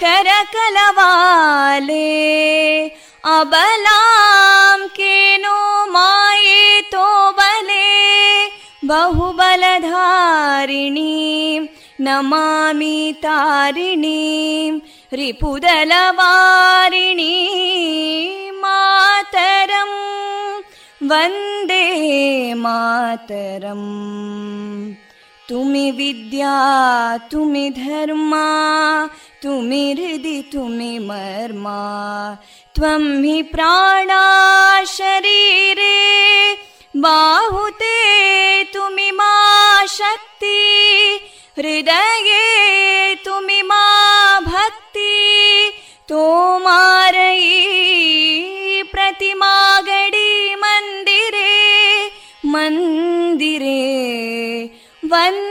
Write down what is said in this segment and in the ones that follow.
कोटि भुजैदृता करकलवाले अबलां केनो मायेतो बले बहुबलधारिणीं नमामि तारिणीं रिपुदलवारिणी मातरं वन्दे मातरम् तुमि विद्या तुमि धर्मा तुमि हृदि तुमि मर्मा त्वं हि प्राणा शरीरे बाहुते तुमि मा शक्ति हृदये तुमि मा भक्ति तोमारयी प्रतिमा गडी मन्दिरे मन्दिरे वंदे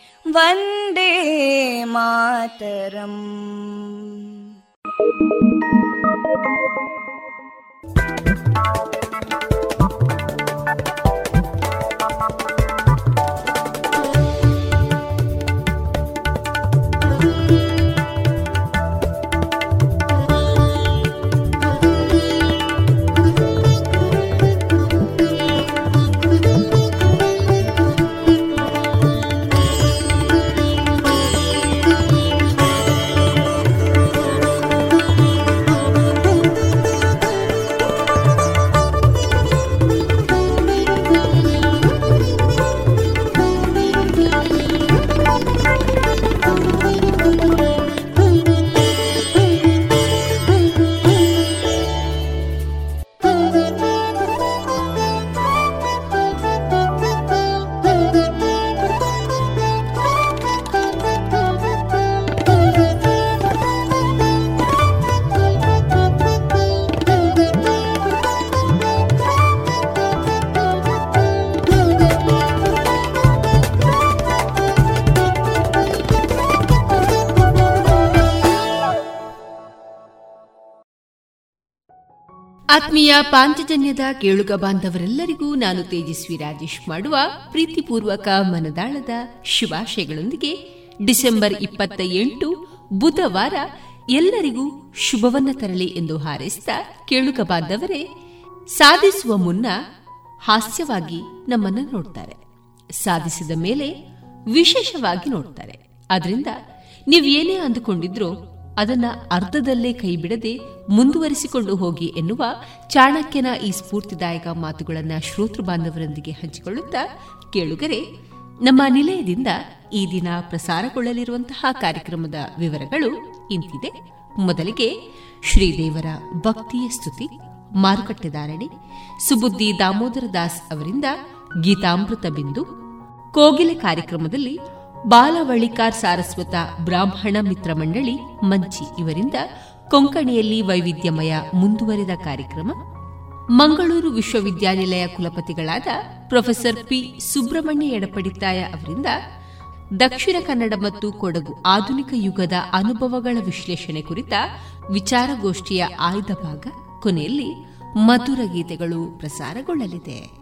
वन्दे मातरम् ಆತ್ಮೀಯ ಪಾಂಚಜನ್ಯದ ಕೇಳುಗ ಬಾಂಧವರೆಲ್ಲರಿಗೂ ನಾನು ತೇಜಸ್ವಿ ರಾಜೇಶ್ ಮಾಡುವ ಪ್ರೀತಿಪೂರ್ವಕ ಮನದಾಳದ ಶುಭಾಶಯಗಳೊಂದಿಗೆ ಡಿಸೆಂಬರ್ ಇಪ್ಪತ್ತ ಎಂಟು, ಬುಧವಾರ ಎಲ್ಲರಿಗೂ ಶುಭವನ್ನ ತರಲಿ ಎಂದು ಹಾರೈಸಿದ ಕೇಳುಗ ಬಾಂಧವರೇ, ಸಾಧಿಸುವ ಮುನ್ನ ಹಾಸ್ಯವಾಗಿ ನಮ್ಮನ್ನು ನೋಡ್ತಾರೆ. ಸಾಧಿಸಿದ ಮೇಲೆ ವಿಶೇಷವಾಗಿ ನೋಡ್ತಾರೆ. ಆದ್ರಿಂದ ನೀವೇನೇ ಅಂದುಕೊಂಡಿದ್ರೋ ಅದನ್ನ ಅರ್ಧದಲ್ಲೇ ಕೈಬಿಡದೆ ಮುಂದುವರಿಸಿಕೊಂಡು ಹೋಗಿ ಎನ್ನುವ ಚಾಣಕ್ಯನ ಈ ಸ್ಫೂರ್ತಿದಾಯಕ ಮಾತುಗಳನ್ನು ಶ್ರೋತೃ ಬಾಂಧವರೊಂದಿಗೆ ಹಂಚಿಕೊಳ್ಳುತ್ತಾ ಕೇಳುಗರೆ, ನಮ್ಮ ನಿಲಯದಿಂದ ಈ ದಿನ ಪ್ರಸಾರಗೊಳ್ಳಲಿರುವಂತಹ ಕಾರ್ಯಕ್ರಮದ ವಿವರಗಳು ಇಂತಿದೆ. ಮೊದಲಿಗೆ ಶ್ರೀದೇವರ ಭಕ್ತಿಯ ಸ್ತುತಿ ಮಾರುಕಟ್ಟೆದಾರಣೆ ಸುಬುದ್ದಿ ದಾಮೋದರ ದಾಸ್ ಅವರಿಂದ ಗೀತಾಮೃತ ಬಿಂದು. ಕೋಗಿಲೆ ಕಾರ್ಯಕ್ರಮದಲ್ಲಿ ಬಾಲವಳಿಕಾರ್ ಸಾರಸ್ವತ ಬ್ರಾಹ್ಮಣ ಮಿತ್ರ ಮಂಡಳಿ ಮಂಚಿ ಇವರಿಂದ ಕೊಂಕಣಿಯಲ್ಲಿ ವೈವಿಧ್ಯಮಯ ಮುಂದುವರಿದ ಕಾರ್ಯಕ್ರಮ. ಮಂಗಳೂರು ವಿಶ್ವವಿದ್ಯಾನಿಲಯ ಕುಲಪತಿಗಳಾದ ಪ್ರೊಫೆಸರ್ ಪಿ ಸುಬ್ರಹ್ಮಣ್ಯ ಎಡಪಡಿತಾಯ ಅವರಿಂದ ದಕ್ಷಿಣ ಕನ್ನಡ ಮತ್ತು ಕೊಡಗು ಆಧುನಿಕ ಯುಗದ ಅನುಭವಗಳ ವಿಶ್ಲೇಷಣೆ ಕುರಿತ ವಿಚಾರಗೋಷ್ಠಿಯ ಆಯ್ದ ಭಾಗ ಕೊನೆಯಲ್ಲಿ ಮಧುರ ಗೀತೆಗಳು ಪ್ರಸಾರಗೊಳ್ಳಲಿದೆ.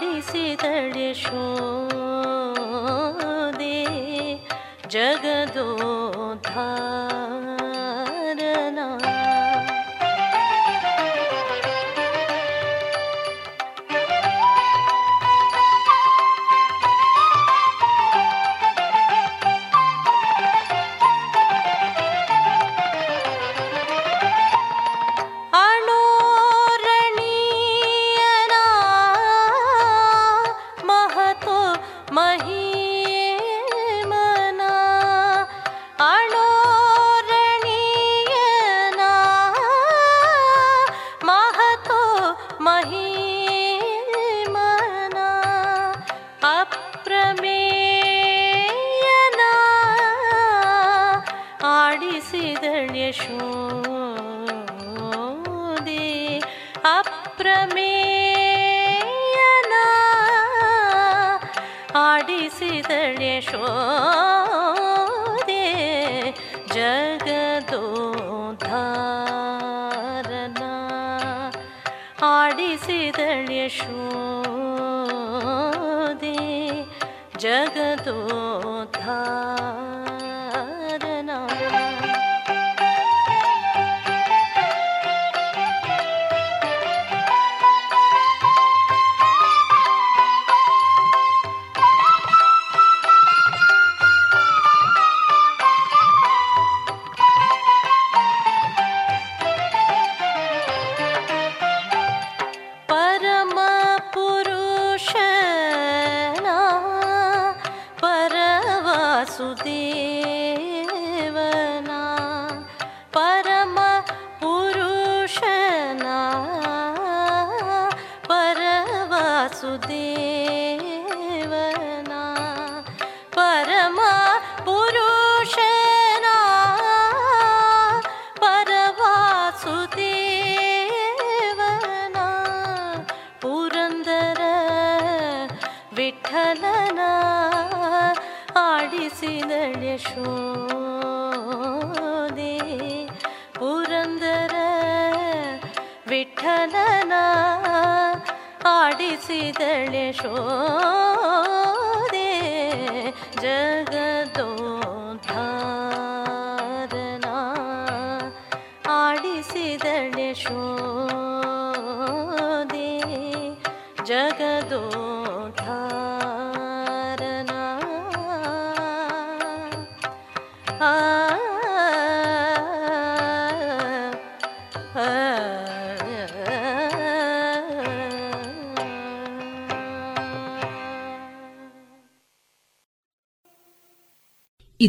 डि सिधो ಜಗದೋಧಾ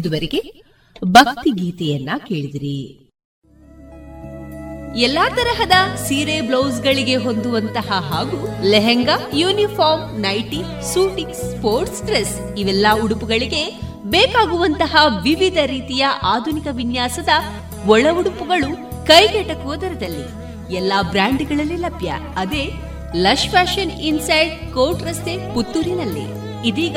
ಇದುವರೆಗೆ ಭಕ್ತಿ ಗೀತೆಯನ್ನ ಕೇಳಿದಿರಿ. ಎಲ್ಲಾ ತರಹದ ಸೀರೆ, ಬ್ಲೌಸ್ ಗಳಿಗೆ ಹೊಂದುವಂತಹ ಹಾಗೂ lehenga, uniform, nighty, suiting, sports dress ಇವೆಲ್ಲ ಉಡುಪುಗಳಿಗೆ ಬೇಕಾಗುವಂತಹ ವಿವಿಧ ರೀತಿಯ ಆಧುನಿಕ ವಿನ್ಯಾಸದ ಒಳ ಉಡುಪುಗಳು ಕೈಗೆಟಕುವ ದರದಲ್ಲಿ ಎಲ್ಲಾ ಬ್ರ್ಯಾಂಡ್ಗಳಲ್ಲಿ ಲಭ್ಯ. ಅದೇ ಲಶ್ ಫ್ಯಾಷನ್ ಇನ್ಸೈಡ್ ಕೋರ್ಟ್ ರಸ್ತೆ ಪುತ್ತೂರಿನಲ್ಲಿ. ಇದೀಗ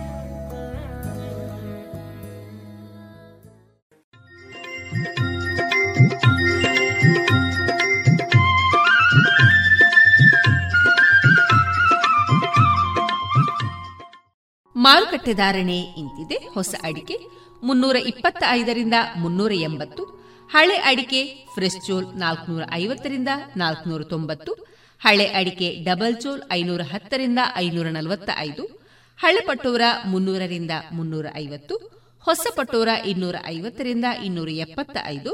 ಮಾರುಕಟ್ಟೆ ಧಾರಣೆ ಇಂತಿದೆ. ಹೊಸ ಅಡಿಕೆ ಮುನ್ನೂರ ಇಪ್ಪತ್ತ ಐದರಿಂದ ಮುನ್ನೂರ ಎಂಬತ್ತು ಹಳೆ ಅಡಿಕೆ ಫ್ರೆಶ್ ಚೋಲ್ ನಾಲ್ಕನೂರ ಐವತ್ತರಿಂದ ನಾಲ್ಕನೂರ ತೊಂಬತ್ತು ಹಳೆ ಅಡಿಕೆ ಡಬಲ್ ಚೋಲ್ ಐನೂರ ಹತ್ತರಿಂದ ಐನೂರ ನಲವತ್ತ ಐದು ಹಳೆ ಪಟೋರ ಮುನ್ನೂರರಿಂದ ಮುನ್ನೂರ ಐವತ್ತು ಹೊಸ ಪಟೋರ ಇನ್ನೂರ ಐವತ್ತರಿಂದ ಇನ್ನೂರ ಎಪ್ಪತ್ತ ಐದು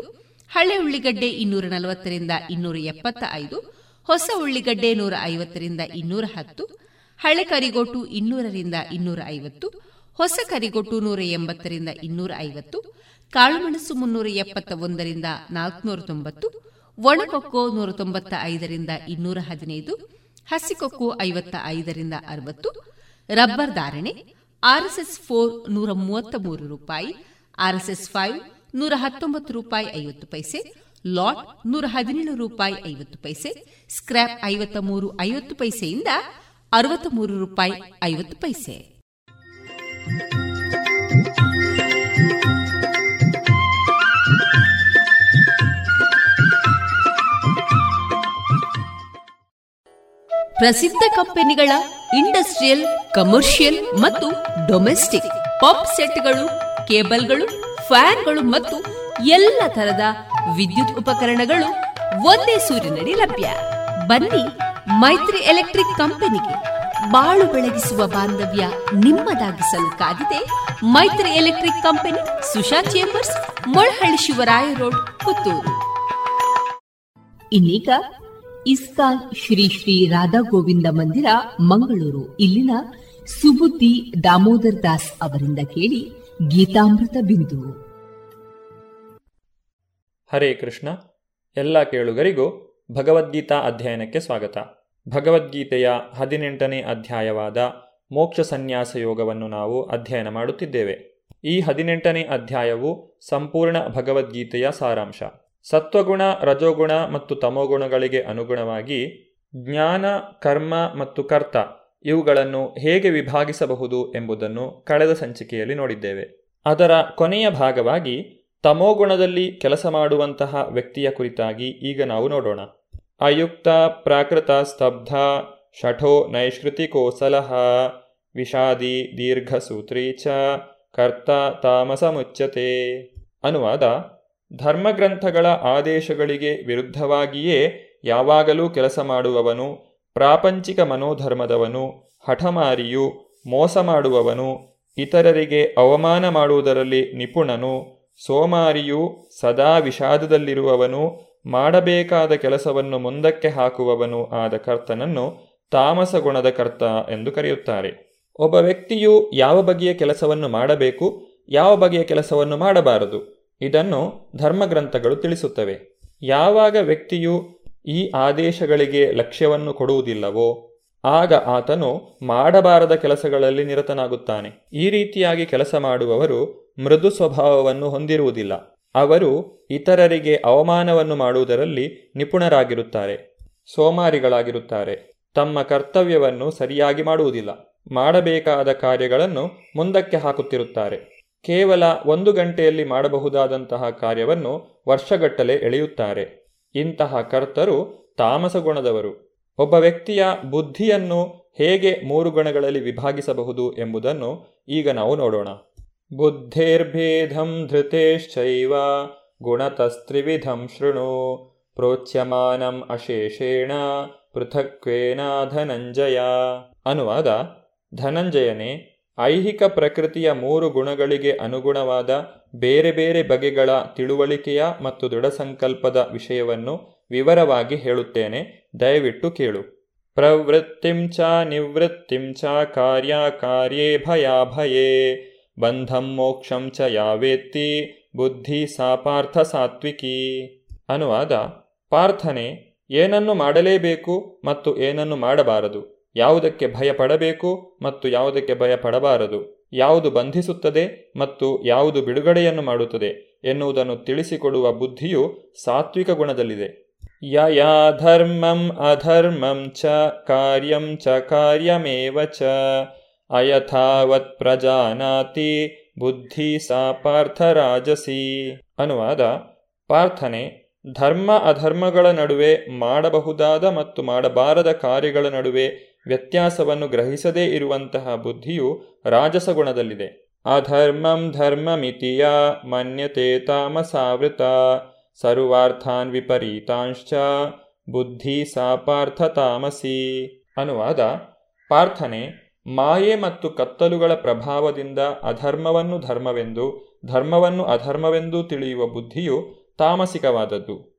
ಹಳೆ ಉಳ್ಳಿಗಡ್ಡೆ ಇನ್ನೂರ ನಲವತ್ತರಿಂದ ಇನ್ನೂರ ಎಪ್ಪತ್ತ ಐದು ಹೊಸ ಉಳ್ಳಿಗಡ್ಡೆ ನೂರ ಐವತ್ತರಿಂದ ಇನ್ನೂರ ಹತ್ತು ಹಳೆ ಕರಿಗೊಟ್ಟು ಇನ್ನೂರರಿಂದ ಇನ್ನೂರ ಐವತ್ತು ಹೊಸ ಕರಿಗೊಟ್ಟು ನೂರ ಎಂಬತ್ತರಿಂದ ಇನ್ನೂರ ಐವತ್ತು ಕಾಳುಮೆಣಸು ಮುನ್ನೂರ ಎಪ್ಪತ್ತ ಒಂದರಿಂದ ನಾಲ್ಕುನೂರ ತೊಂಬತ್ತು ಒಣಕೊಕ್ಕೋ ನೂರ ತೊಂಬತ್ತ ಐದರಿಂದ ಇನ್ನೂರ ಹದಿನೈದು ಹಸಿಕೊಕ್ಕೋ ಐವತ್ತ ಐದರಿಂದ ಅರವತ್ತು, ರಬ್ಬರ್ ಧಾರಣೆ, ಆರ್ಎಸ್ಎಸ್ ಫೋರ್ ನೂರ ಮೂವತ್ತ ಮೂರು ರೂಪಾಯಿ, ಆರ್ಎಸ್ಎಸ್ ಫೈವ್ ನೂರ ಹತ್ತೊಂಬತ್ತು ರೂಪಾಯಿ ಐವತ್ತು ಪೈಸೆ, ಲಾಟ್ ನೂರ ಹದಿನೇಳು ರೂಪಾಯಿ ಐವತ್ತು ಪೈಸೆ ಸ್ಕ್ರಾಪ್ ಐವತ್ತ ಮೂರು ಐವತ್ತು ಪೈಸೆಯಿಂದ ಅರವತ್ತ ಮೂರು ರೂಪಾಯಿ ಐವತ್ತು ಪೈಸೆ. ಪ್ರಸಿದ್ಧ ಕಂಪನಿಗಳ ಇಂಡಸ್ಟ್ರಿಯಲ್, ಕಮರ್ಷಿಯಲ್ ಮತ್ತು ಡೊಮೆಸ್ಟಿಕ್ ಪಾಪ್ ಸೆಟ್ಗಳು, ಕೇಬಲ್ಗಳು, ಫ್ಯಾನ್ಗಳು ಮತ್ತು ಎಲ್ಲ ತರದ ವಿದ್ಯುತ್ ಉಪಕರಣಗಳು ಒಂದೇ ಸೂರಿನಡಿ ಲಭ್ಯ. ಬನ್ನಿ ಮೈತ್ರಿ ಎಲೆಕ್ಟ್ರಿಕ್ ಕಂಪನಿಗೆ ಬಾಳು ಬೆಳಗಿಸುವ ಬಾಂಧವ್ಯ ನಿಮ್ಮದಾಗಿಸಲು ಕಾದಿದೆ Maitri electric company Susha chambers, Molahalli Shivaraya road, Puttur. ಇನ್ನೀಗ ಇಸ್ಕಾನ್ ಶ್ರೀ ಶ್ರೀ ರಾಧಾ ಗೋವಿಂದ ಮಂದಿರ, ಮಂಗಳೂರು. ಇಲ್ಲಿನ ಸುಬುದ್ದಿ ದಾಮೋದರ್ ದಾಸ್ ಅವರಿಂದ ಕೇಳಿ ಗೀತಾಮೃತ ಬಿಂದು. ಹರೇ ಕೃಷ್ಣ. ಎಲ್ಲ ಕೇಳುಗರಿಗೂ ಭಗವದ್ಗೀತಾ ಅಧ್ಯಯನಕ್ಕೆ ಸ್ವಾಗತ. ಭಗವದ್ಗೀತೆಯ ಹದಿನೆಂಟನೇ ಅಧ್ಯಾಯವಾದ ಮೋಕ್ಷ ಸನ್ಯಾಸ ಯೋಗವನ್ನು ನಾವು ಅಧ್ಯಯನ ಮಾಡುತ್ತಿದ್ದೇವೆ. ಈ ಹದಿನೆಂಟನೇ ಅಧ್ಯಾಯವು ಸಂಪೂರ್ಣ ಭಗವದ್ಗೀತೆಯ ಸಾರಾಂಶ. ಸತ್ವಗುಣ, ರಜೋಗುಣ ಮತ್ತು ತಮೋಗುಣಗಳಿಗೆ ಅನುಗುಣವಾಗಿ ಜ್ಞಾನ, ಕರ್ಮ ಮತ್ತು ಕರ್ತ ಇವುಗಳನ್ನು ಹೇಗೆ ವಿಭಾಗಿಸಬಹುದು ಎಂಬುದನ್ನು ಕಳೆದ ಸಂಚಿಕೆಯಲ್ಲಿ ನೋಡಿದ್ದೇವೆ. ಅದರ ಕೊನೆಯ ಭಾಗವಾಗಿ ತಮೋಗುಣದಲ್ಲಿ ಕೆಲಸ ಮಾಡುವಂತಹ ವ್ಯಕ್ತಿಯ ಕುರಿತಾಗಿ ಈಗ ನಾವು ನೋಡೋಣ. ಅಯುಕ್ತ ಪ್ರಾಕೃತ ಸ್ತಬ್ಧ ಶಠೋ ನೈಷ್ಕೃತಿಕೋಸಲಹ ವಿಷಾದಿ ದೀರ್ಘಸೂತ್ರೀ ಚ ಕರ್ತ ತಾಮಸಮುಚ್ಯತೆ. ಅನುವಾದ, ಧರ್ಮಗ್ರಂಥಗಳ ಆದೇಶಗಳಿಗೆ ವಿರುದ್ಧವಾಗಿಯೇ ಯಾವಾಗಲೂ ಕೆಲಸ ಮಾಡುವವನು, ಪ್ರಾಪಂಚಿಕ ಮನೋಧರ್ಮದವನು, ಹಠಮಾರಿಯು ಮೋಸ ಮಾಡುವವನು, ಇತರರಿಗೆ ಅವಮಾನ ಮಾಡುವುದರಲ್ಲಿ ನಿಪುಣನು, ಸೋಮಾರಿಯು ಸದಾ ವಿಷಾದದಲ್ಲಿರುವವನು ಮಾಡಬೇಕಾದ ಕೆಲಸವನ್ನು ಮುಂದಕ್ಕೆ ಹಾಕುವವನು ಆದ ಕರ್ತನನ್ನು ತಾಮಸ ಗುಣದ ಕರ್ತ ಎಂದು ಕರೆಯುತ್ತಾರೆ. ಒಬ್ಬ ವ್ಯಕ್ತಿಯು ಯಾವ ಬಗೆಯ ಕೆಲಸವನ್ನು ಮಾಡಬೇಕು, ಯಾವ ಬಗೆಯ ಕೆಲಸವನ್ನು ಮಾಡಬಾರದು, ಇದನ್ನು ಧರ್ಮಗ್ರಂಥಗಳು ತಿಳಿಸುತ್ತವೆ. ಯಾವಾಗ ವ್ಯಕ್ತಿಯು ಈ ಆದೇಶಗಳಿಗೆ ಲಕ್ಷ್ಯವನ್ನು ಕೊಡುವುದಿಲ್ಲವೋ, ಆಗ ಆತನು ಮಾಡಬಾರದ ಕೆಲಸಗಳಲ್ಲಿ ನಿರತನಾಗುತ್ತಾನೆ. ಈ ರೀತಿಯಾಗಿ ಕೆಲಸ ಮಾಡುವವರು ಮೃದು ಸ್ವಭಾವವನ್ನು ಹೊಂದಿರುವುದಿಲ್ಲ. ಅವರು ಇತರರಿಗೆ ಅವಮಾನವನ್ನು ಮಾಡುವುದರಲ್ಲಿ ನಿಪುಣರಾಗಿರುತ್ತಾರೆ, ಸೋಮಾರಿಗಳಾಗಿರುತ್ತಾರೆ. ತಮ್ಮ ಕರ್ತವ್ಯವನ್ನು ಸರಿಯಾಗಿ ಮಾಡುವುದಿಲ್ಲ, ಮಾಡಬೇಕಾದ ಕಾರ್ಯಗಳನ್ನು ಮುಂದಕ್ಕೆ ಹಾಕುತ್ತಿರುತ್ತಾರೆ. ಕೇವಲ ಒಂದು ಗಂಟೆಯಲ್ಲಿ ಮಾಡಬಹುದಾದಂತಹ ಕಾರ್ಯವನ್ನು ವರ್ಷಗಟ್ಟಲೆ ಎಳೆಯುತ್ತಾರೆ. ಇಂತಹ ಕರ್ತರು ತಾಮಸ ಗುಣದವರು ಒಬ್ಬ ವ್ಯಕ್ತಿಯ ಬುದ್ಧಿಯನ್ನು ಹೇಗೆ ಮೂರು ಗುಣಗಳಲ್ಲಿ ವಿಭಾಗಿಸಬಹುದು ಎಂಬುದನ್ನು ಈಗ ನಾವು ನೋಡೋಣ. ಬುದ್ಧೇರ್ಭೇದಂ धृतेश्चैव ಗುಣತಸ್ತ್ರಿವಿಧಂ ಶೃಣು ಪ್ರೋಚ್ಯಮಾನಂ ಅಶೇಷೇಣ ಪೃಥಕ್ವೇನ ಧನಂಜಯ ಅನುವಾದ ಧನಂಜಯನೇ ಐಹಿಕ ಪ್ರಕೃತಿಯ ಮೂರು ಗುಣಗಳಿಗೆ ಅನುಗುಣವಾದ ಬೇರೆ ಬೇರೆ ಬಗೆಗಳ ತಿಳುವಳಿಕೆಯ ಮತ್ತು ದೃಢ ಸಂಕಲ್ಪದ ವಿಷಯವನ್ನು ವಿವರವಾಗಿ ಹೇಳುತ್ತೇನೆ. ದಯವಿಟ್ಟು ಕೇಳು. ಪ್ರವೃತ್ತಿಂಚ ನಿವೃತ್ತಿಂಚ ಕಾರ್ಯ ಕಾರ್ಯೇ ಭಯಾಭಯೇ ಬಂಧಂ ಮೋಕ್ಷಂ ಚ ಯಾವೇತ್ತಿ? ಬುದ್ಧಿ ಸಾಪಾರ್ಥ ಸಾತ್ವಿಕಿ. ಅನುವಾದ, ಪಾರ್ಥನೆ ಏನನ್ನು ಮಾಡಲೇಬೇಕು ಮತ್ತು ಏನನ್ನು ಮಾಡಬಾರದು? ಯಾವುದಕ್ಕೆ ಭಯಪಡಬೇಕು ಮತ್ತು ಯಾವುದಕ್ಕೆ ಭಯಪಡಬಾರದು? ಯಾವುದು ಬಂಧಿಸುತ್ತದೆ ಮತ್ತು ಯಾವುದು ಬಿಡುಗಡೆಯನ್ನು ಮಾಡುತ್ತದೆ ಎನ್ನುವುದನ್ನು ತಿಳಿಸಿಕೊಡುವ ಬುದ್ಧಿಯು ಸಾತ್ವಿಕ ಗುಣದಲ್ಲಿದೆ. ಯಯಾ ಧರ್ಮಂ ಅಧರ್ಮಂ ಚ, ಕಾರ್ಯಂ ಚ, ಕಾರ್ಯಮೇವ ಚ. ಅಯಥಾವತ್ ಪ್ರಜಾನಾತಿ ಬುದ್ಧಿ ಸಾ ಪಾರ್ಥರಾಜಸಿ ಅನುವಾದ, ಪಾರ್ಥನೆ ಧರ್ಮ ಅಧರ್ಮಗಳ ನಡುವೆ ಮಾಡಬಹುದಾದ ಮತ್ತು ಮಾಡಬಾರದ ಕಾರ್ಯಗಳ ನಡುವೆ ವ್ಯತ್ಯಾಸವನ್ನು ಗ್ರಹಿಸದೇ ಇರುವಂತಹ ಬುದ್ಧಿಯು ರಾಜಸ ಗುಣದಲ್ಲಿದೆ ಅಧರ್ಮಂ ಧರ್ಮಮಿತಿಯ ಮನ್ಯತೆ ತಾಮಸಾವೃತ ಸರ್ವಾರ್ಥಾನ್ ವಿಪರೀತಾಂಶ್ಚ ಬುದ್ಧಿ ಸಾಪಾರ್ಥ ತಾಮಸಿ. ಅನುವಾದ, ಪಾರ್ಥನೆ ಮಾಯೆ ಮತ್ತು ಕತ್ತಲುಗಳ ಪ್ರಭಾವದಿಂದ ಅಧರ್ಮವನ್ನು ಧರ್ಮವೆಂದು, ಧರ್ಮವನ್ನು ಅಧರ್ಮವೆಂದು ತಿಳಿಯುವ ಬುದ್ಧಿಯು ತಾಮಸಿಕವಾದದ್ದು.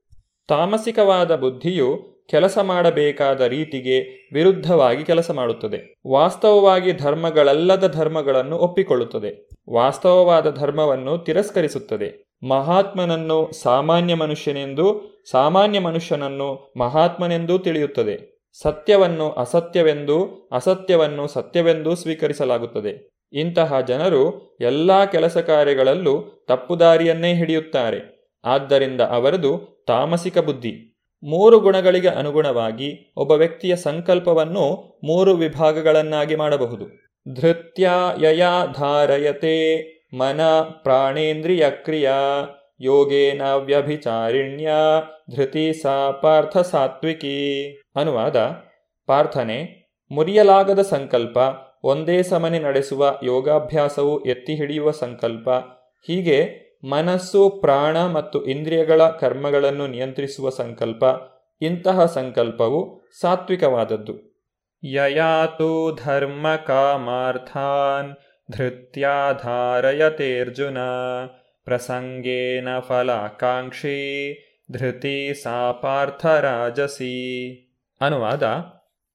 ತಾಮಸಿಕವಾದ ಬುದ್ಧಿಯು ಕೆಲಸ ಮಾಡಬೇಕಾದ ರೀತಿಗೆ ವಿರುದ್ಧವಾಗಿ ಕೆಲಸ ಮಾಡುತ್ತದೆ. ವಾಸ್ತವವಾಗಿ ಧರ್ಮಗಳಲ್ಲದ ಧರ್ಮಗಳನ್ನು ಒಪ್ಪಿಕೊಳ್ಳುತ್ತದೆ. ವಾಸ್ತವವಾದ ಧರ್ಮವನ್ನು ತಿರಸ್ಕರಿಸುತ್ತದೆ. ಮಹಾತ್ಮನನ್ನು ಸಾಮಾನ್ಯ ಮನುಷ್ಯನೆಂದು, ಸಾಮಾನ್ಯ ಮನುಷ್ಯನನ್ನು ಮಹಾತ್ಮನೆಂದೂ ತಿಳಿಯುತ್ತದೆ. ಸತ್ಯವನ್ನು ಅಸತ್ಯವೆಂದು, ಅಸತ್ಯವನ್ನು ಸತ್ಯವೆಂದೂ ಸ್ವೀಕರಿಸಲಾಗುತ್ತದೆ. ಇಂತಹ ಜನರು ಎಲ್ಲ ಕೆಲಸ ಕಾರ್ಯಗಳಲ್ಲೂ ತಪ್ಪುದಾರಿಯನ್ನೇ ಹಿಡಿಯುತ್ತಾರೆ. ಆದ್ದರಿಂದ ಅವರದು ತಾಮಸಿಕ ಬುದ್ಧಿ. ಮೂರು ಗುಣಗಳಿಗೆ ಅನುಗುಣವಾಗಿ ಒಬ್ಬ ವ್ಯಕ್ತಿಯ ಸಂಕಲ್ಪವನ್ನು ಮೂರು ವಿಭಾಗಗಳನ್ನಾಗಿ ಮಾಡಬಹುದು. ಧೃತ್ಯ ಯಯಾ ಧಾರಯತೆ ಮನ ಪ್ರಾಣೇಂದ್ರಿಯ ಕ್ರಿಯಾ. ಯೋಗೇನ ವ್ಯಭಿಚಾರಿಣ್ಯ ಧೃತಿ ಸಾ ಪಾರ್ಥ ಸಾತ್ವಿಕಿ ಅನುವಾದ ಪಾರ್ಥನೆ, ಮುರಿಯಲಾಗದ ಸಂಕಲ್ಪ, ಒಂದೇ ಸಮನೆ ನಡೆಸುವ ಯೋಗಾಭ್ಯಾಸವು ಎತ್ತಿ ಹಿಡಿಯುವ ಸಂಕಲ್ಪ. ಹೀಗೆ ಮನಸ್ಸು, ಪ್ರಾಣ ಮತ್ತು ಇಂದ್ರಿಯಗಳ ಕರ್ಮಗಳನ್ನು ನಿಯಂತ್ರಿಸುವ ಸಂಕಲ್ಪ. ಇಂತಹ ಸಂಕಲ್ಪವು ಸಾತ್ವಿಕವಾದದ್ದು. ಯಯಾತು ಧರ್ಮ ಕಾಮಾರ್ಥಾನ್, ಧೃತ್ಯಾಧಾರಯತೇರ್ಜುನ. ಪ್ರಸಂಗೇನ ಫಲಾಕಾಂಕ್ಷಿ ಧೃತಿ ಸಾಪಾರ್ಥ ರಾಜಸಿ ಅನುವಾದ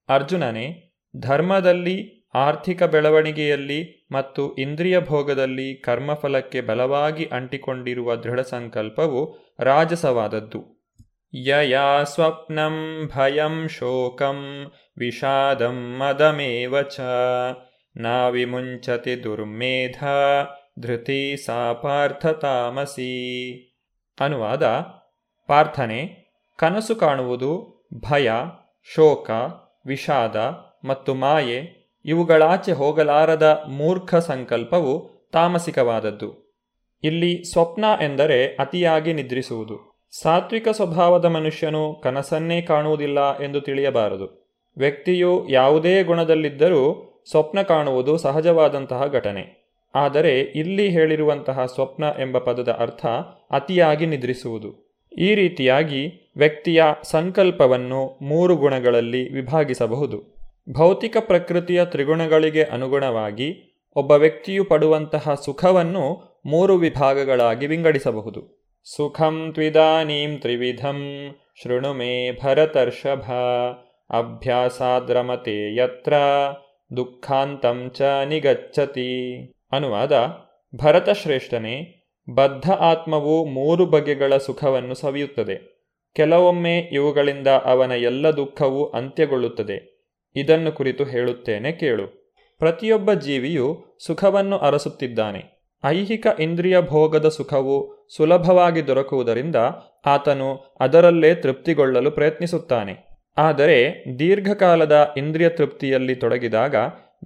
ಅರ್ಜುನನೇ ಧರ್ಮದಲ್ಲಿ ಆರ್ಥಿಕ ಬೆಳವಣಿಗೆಯಲ್ಲಿ ಮತ್ತು ಇಂದ್ರಿಯ ಭೋಗದಲ್ಲಿ ಕರ್ಮಫಲಕ್ಕೆ ಬಲವಾಗಿ ಅಂಟಿಕೊಂಡಿರುವ ದೃಢ ಸಂಕಲ್ಪವು ರಾಜಸವಾದದ್ದು. ಯಯಾ ಸ್ವಪ್ನಂ ಭಯಂ ಶೋಕಂ ವಿಷಾದಂ ಮದಮೇವ ಚ, ನಾವಿಮುಂಚತಿ ದುರ್ಮೇಧ ಧೃತಿ ಸಾ ತಾಮಸಿ. ಅನುವಾದ, ಪಾರ್ಥನೆ, ಕನಸು ಕಾಣುವುದು, ಭಯ, ಶೋಕ, ವಿಷಾದ ಮತ್ತು ಮಾಯೆ ಇವುಗಳಾಚೆ ಹೋಗಲಾರದ ಮೂರ್ಖ ಸಂಕಲ್ಪವು ತಾಮಸಿಕವಾದದ್ದು. ಇಲ್ಲಿ ಸ್ವಪ್ನ ಎಂದರೆ ಅತಿಯಾಗಿ ನಿದ್ರಿಸುವುದು. ಸಾತ್ವಿಕ ಸ್ವಭಾವದ ಮನುಷ್ಯನು ಕನಸನ್ನೇ ಕಾಣುವುದಿಲ್ಲ ಎಂದು ತಿಳಿಯಬಾರದು. ವ್ಯಕ್ತಿಯು ಯಾವುದೇ ಗುಣದಲ್ಲಿದ್ದರೂ ಸ್ವಪ್ನ ಕಾಣುವುದು ಸಹಜವಾದಂತಹ ಘಟನೆ. ಆದರೆ ಇಲ್ಲಿ ಹೇಳಿರುವಂತಹ ಸ್ವಪ್ನ ಎಂಬ ಪದದ ಅರ್ಥ ಅತಿಯಾಗಿ ನಿದ್ರಿಸುವುದು. ಈ ರೀತಿಯಾಗಿ ವ್ಯಕ್ತಿಯ ಸಂಕಲ್ಪವನ್ನು ಮೂರು ಗುಣಗಳಲ್ಲಿ ವಿಭಾಗಿಸಬಹುದು. ಭೌತಿಕ ಪ್ರಕೃತಿಯ ತ್ರಿಗುಣಗಳಿಗೆ ಅನುಗುಣವಾಗಿ ಒಬ್ಬ ವ್ಯಕ್ತಿಯು ಪಡುವಂತಹ ಸುಖವನ್ನು ಮೂರು ವಿಭಾಗಗಳಾಗಿ ವಿಂಗಡಿಸಬಹುದು. ಸುಖಂ ತ್ವಿದಾನೀಂ ತ್ರಿವಿಧಂ ಶೃಣು ಮೇ ಭರತರ್ಷಭ ಅಭ್ಯಾಸಾದ್ರಮತೆ ಯತ್ರ ದುಃಖಾಂತಂ ಚ ನಿಗಚ್ಚತಿ ಅನುವಾದ ಭರತಶ್ರೇಷ್ಠನೇ ಬದ್ಧ ಆತ್ಮವು ಮೂರು ಬಗೆಗಳ ಸುಖವನ್ನು ಸವಿಯುತ್ತದೆ. ಕೆಲವೊಮ್ಮೆ ಇವುಗಳಿಂದ ಅವನ ಎಲ್ಲ ದುಃಖವೂ ಅಂತ್ಯಗೊಳ್ಳುತ್ತದೆ. ಇದನ್ನು ಕುರಿತು ಹೇಳುತ್ತೇನೆ ಕೇಳು. ಪ್ರತಿಯೊಬ್ಬ ಜೀವಿಯು ಸುಖವನ್ನು ಅರಸುತ್ತಿದ್ದಾನೆ. ಐಹಿಕ ಇಂದ್ರಿಯ ಭೋಗದ ಸುಖವು ಸುಲಭವಾಗಿ ದೊರಕುವುದರಿಂದ ಆತನು ಅದರಲ್ಲೇ ತೃಪ್ತಿಗೊಳ್ಳಲು ಪ್ರಯತ್ನಿಸುತ್ತಾನೆ. ಆದರೆ ದೀರ್ಘಕಾಲದ ಇಂದ್ರಿಯ ತೃಪ್ತಿಯಲ್ಲಿ ತೊಡಗಿದಾಗ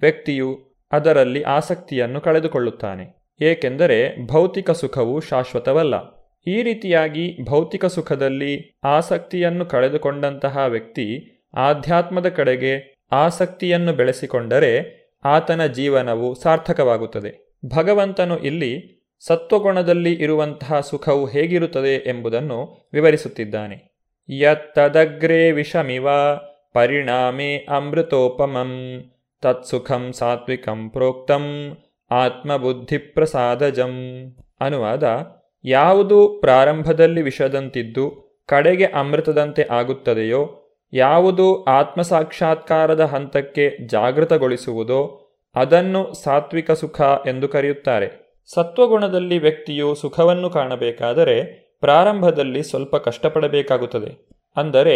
ವ್ಯಕ್ತಿಯು ಅದರಲ್ಲಿ ಆಸಕ್ತಿಯನ್ನು ಕಳೆದುಕೊಳ್ಳುತ್ತಾನೆ. ಏಕೆಂದರೆ ಭೌತಿಕ ಸುಖವು ಶಾಶ್ವತವಲ್ಲ. ಈ ರೀತಿಯಾಗಿ ಭೌತಿಕ ಸುಖದಲ್ಲಿ ಆಸಕ್ತಿಯನ್ನು ಕಳೆದುಕೊಂಡಂತಹ ವ್ಯಕ್ತಿ ಆಧ್ಯಾತ್ಮದ ಕಡೆಗೆ ಆಸಕ್ತಿಯನ್ನು ಬೆಳೆಸಿಕೊಂಡರೆ ಆತನ ಜೀವನವು ಸಾರ್ಥಕವಾಗುತ್ತದೆ. ಭಗವಂತನು ಇಲ್ಲಿ ಸತ್ವಗುಣದಲ್ಲಿ ಇರುವಂತಹ ಸುಖವು ಹೇಗಿರುತ್ತದೆ ಎಂಬುದನ್ನು ವಿವರಿಸುತ್ತಿದ್ದಾನೆ. ಯತ್ತದಗ್ರೇ ವಿಷಮಿವ ಪರಿಣಾಮೇ ಅಮೃತೋಪಮಂ. ತತ್ಸುಖಂ ಸಾತ್ವಿಕಂ ಪ್ರೋಕ್ತಂ ಆತ್ಮಬುದ್ಧಿಪ್ರಸಾದಜಂ ಅನುವಾದ ಯಾವುದು ಪ್ರಾರಂಭದಲ್ಲಿ ವಿಷದಂತಿದ್ದು, ಕಡೆಗೆ ಅಮೃತದಂತೆ ಆಗುತ್ತದೆಯೋ, ಯಾವುದು ಆತ್ಮಸಾಕ್ಷಾತ್ಕಾರದ ಹಂತಕ್ಕೆ ಜಾಗೃತಗೊಳಿಸುವುದೋ, ಅದನ್ನು ಸಾತ್ವಿಕ ಸುಖ ಎಂದು ಕರೆಯುತ್ತಾರೆ. ಸತ್ವಗುಣದಲ್ಲಿ ವ್ಯಕ್ತಿಯು ಸುಖವನ್ನು ಕಾಣಬೇಕಾದರೆ ಪ್ರಾರಂಭದಲ್ಲಿ ಸ್ವಲ್ಪ ಕಷ್ಟಪಡಬೇಕಾಗುತ್ತದೆ. ಅಂದರೆ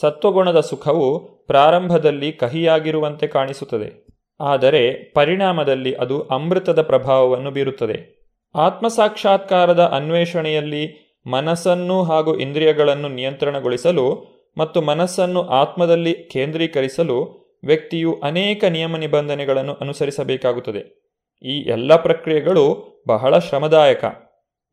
ಸತ್ವಗುಣದ ಸುಖವು ಪ್ರಾರಂಭದಲ್ಲಿ ಕಹಿಯಾಗಿರುವಂತೆ ಕಾಣಿಸುತ್ತದೆ. ಆದರೆ ಪರಿಣಾಮದಲ್ಲಿ ಅದು ಅಮೃತದ ಪ್ರಭಾವವನ್ನು ಬೀರುತ್ತದೆ. ಆತ್ಮಸಾಕ್ಷಾತ್ಕಾರದ ಅನ್ವೇಷಣೆಯಲ್ಲಿ ಮನಸ್ಸನ್ನು ಹಾಗೂ ಇಂದ್ರಿಯಗಳನ್ನು ನಿಯಂತ್ರಣಗೊಳಿಸಲು ಮತ್ತು ಮನಸ್ಸನ್ನು ಆತ್ಮದಲ್ಲಿ ಕೇಂದ್ರೀಕರಿಸಲು ವ್ಯಕ್ತಿಯು ಅನೇಕ ನಿಯಮ ನಿಬಂಧನೆಗಳನ್ನು ಅನುಸರಿಸಬೇಕಾಗುತ್ತದೆ. ಈ ಎಲ್ಲ ಪ್ರಕ್ರಿಯೆಗಳು ಬಹಳ ಶ್ರಮದಾಯಕ.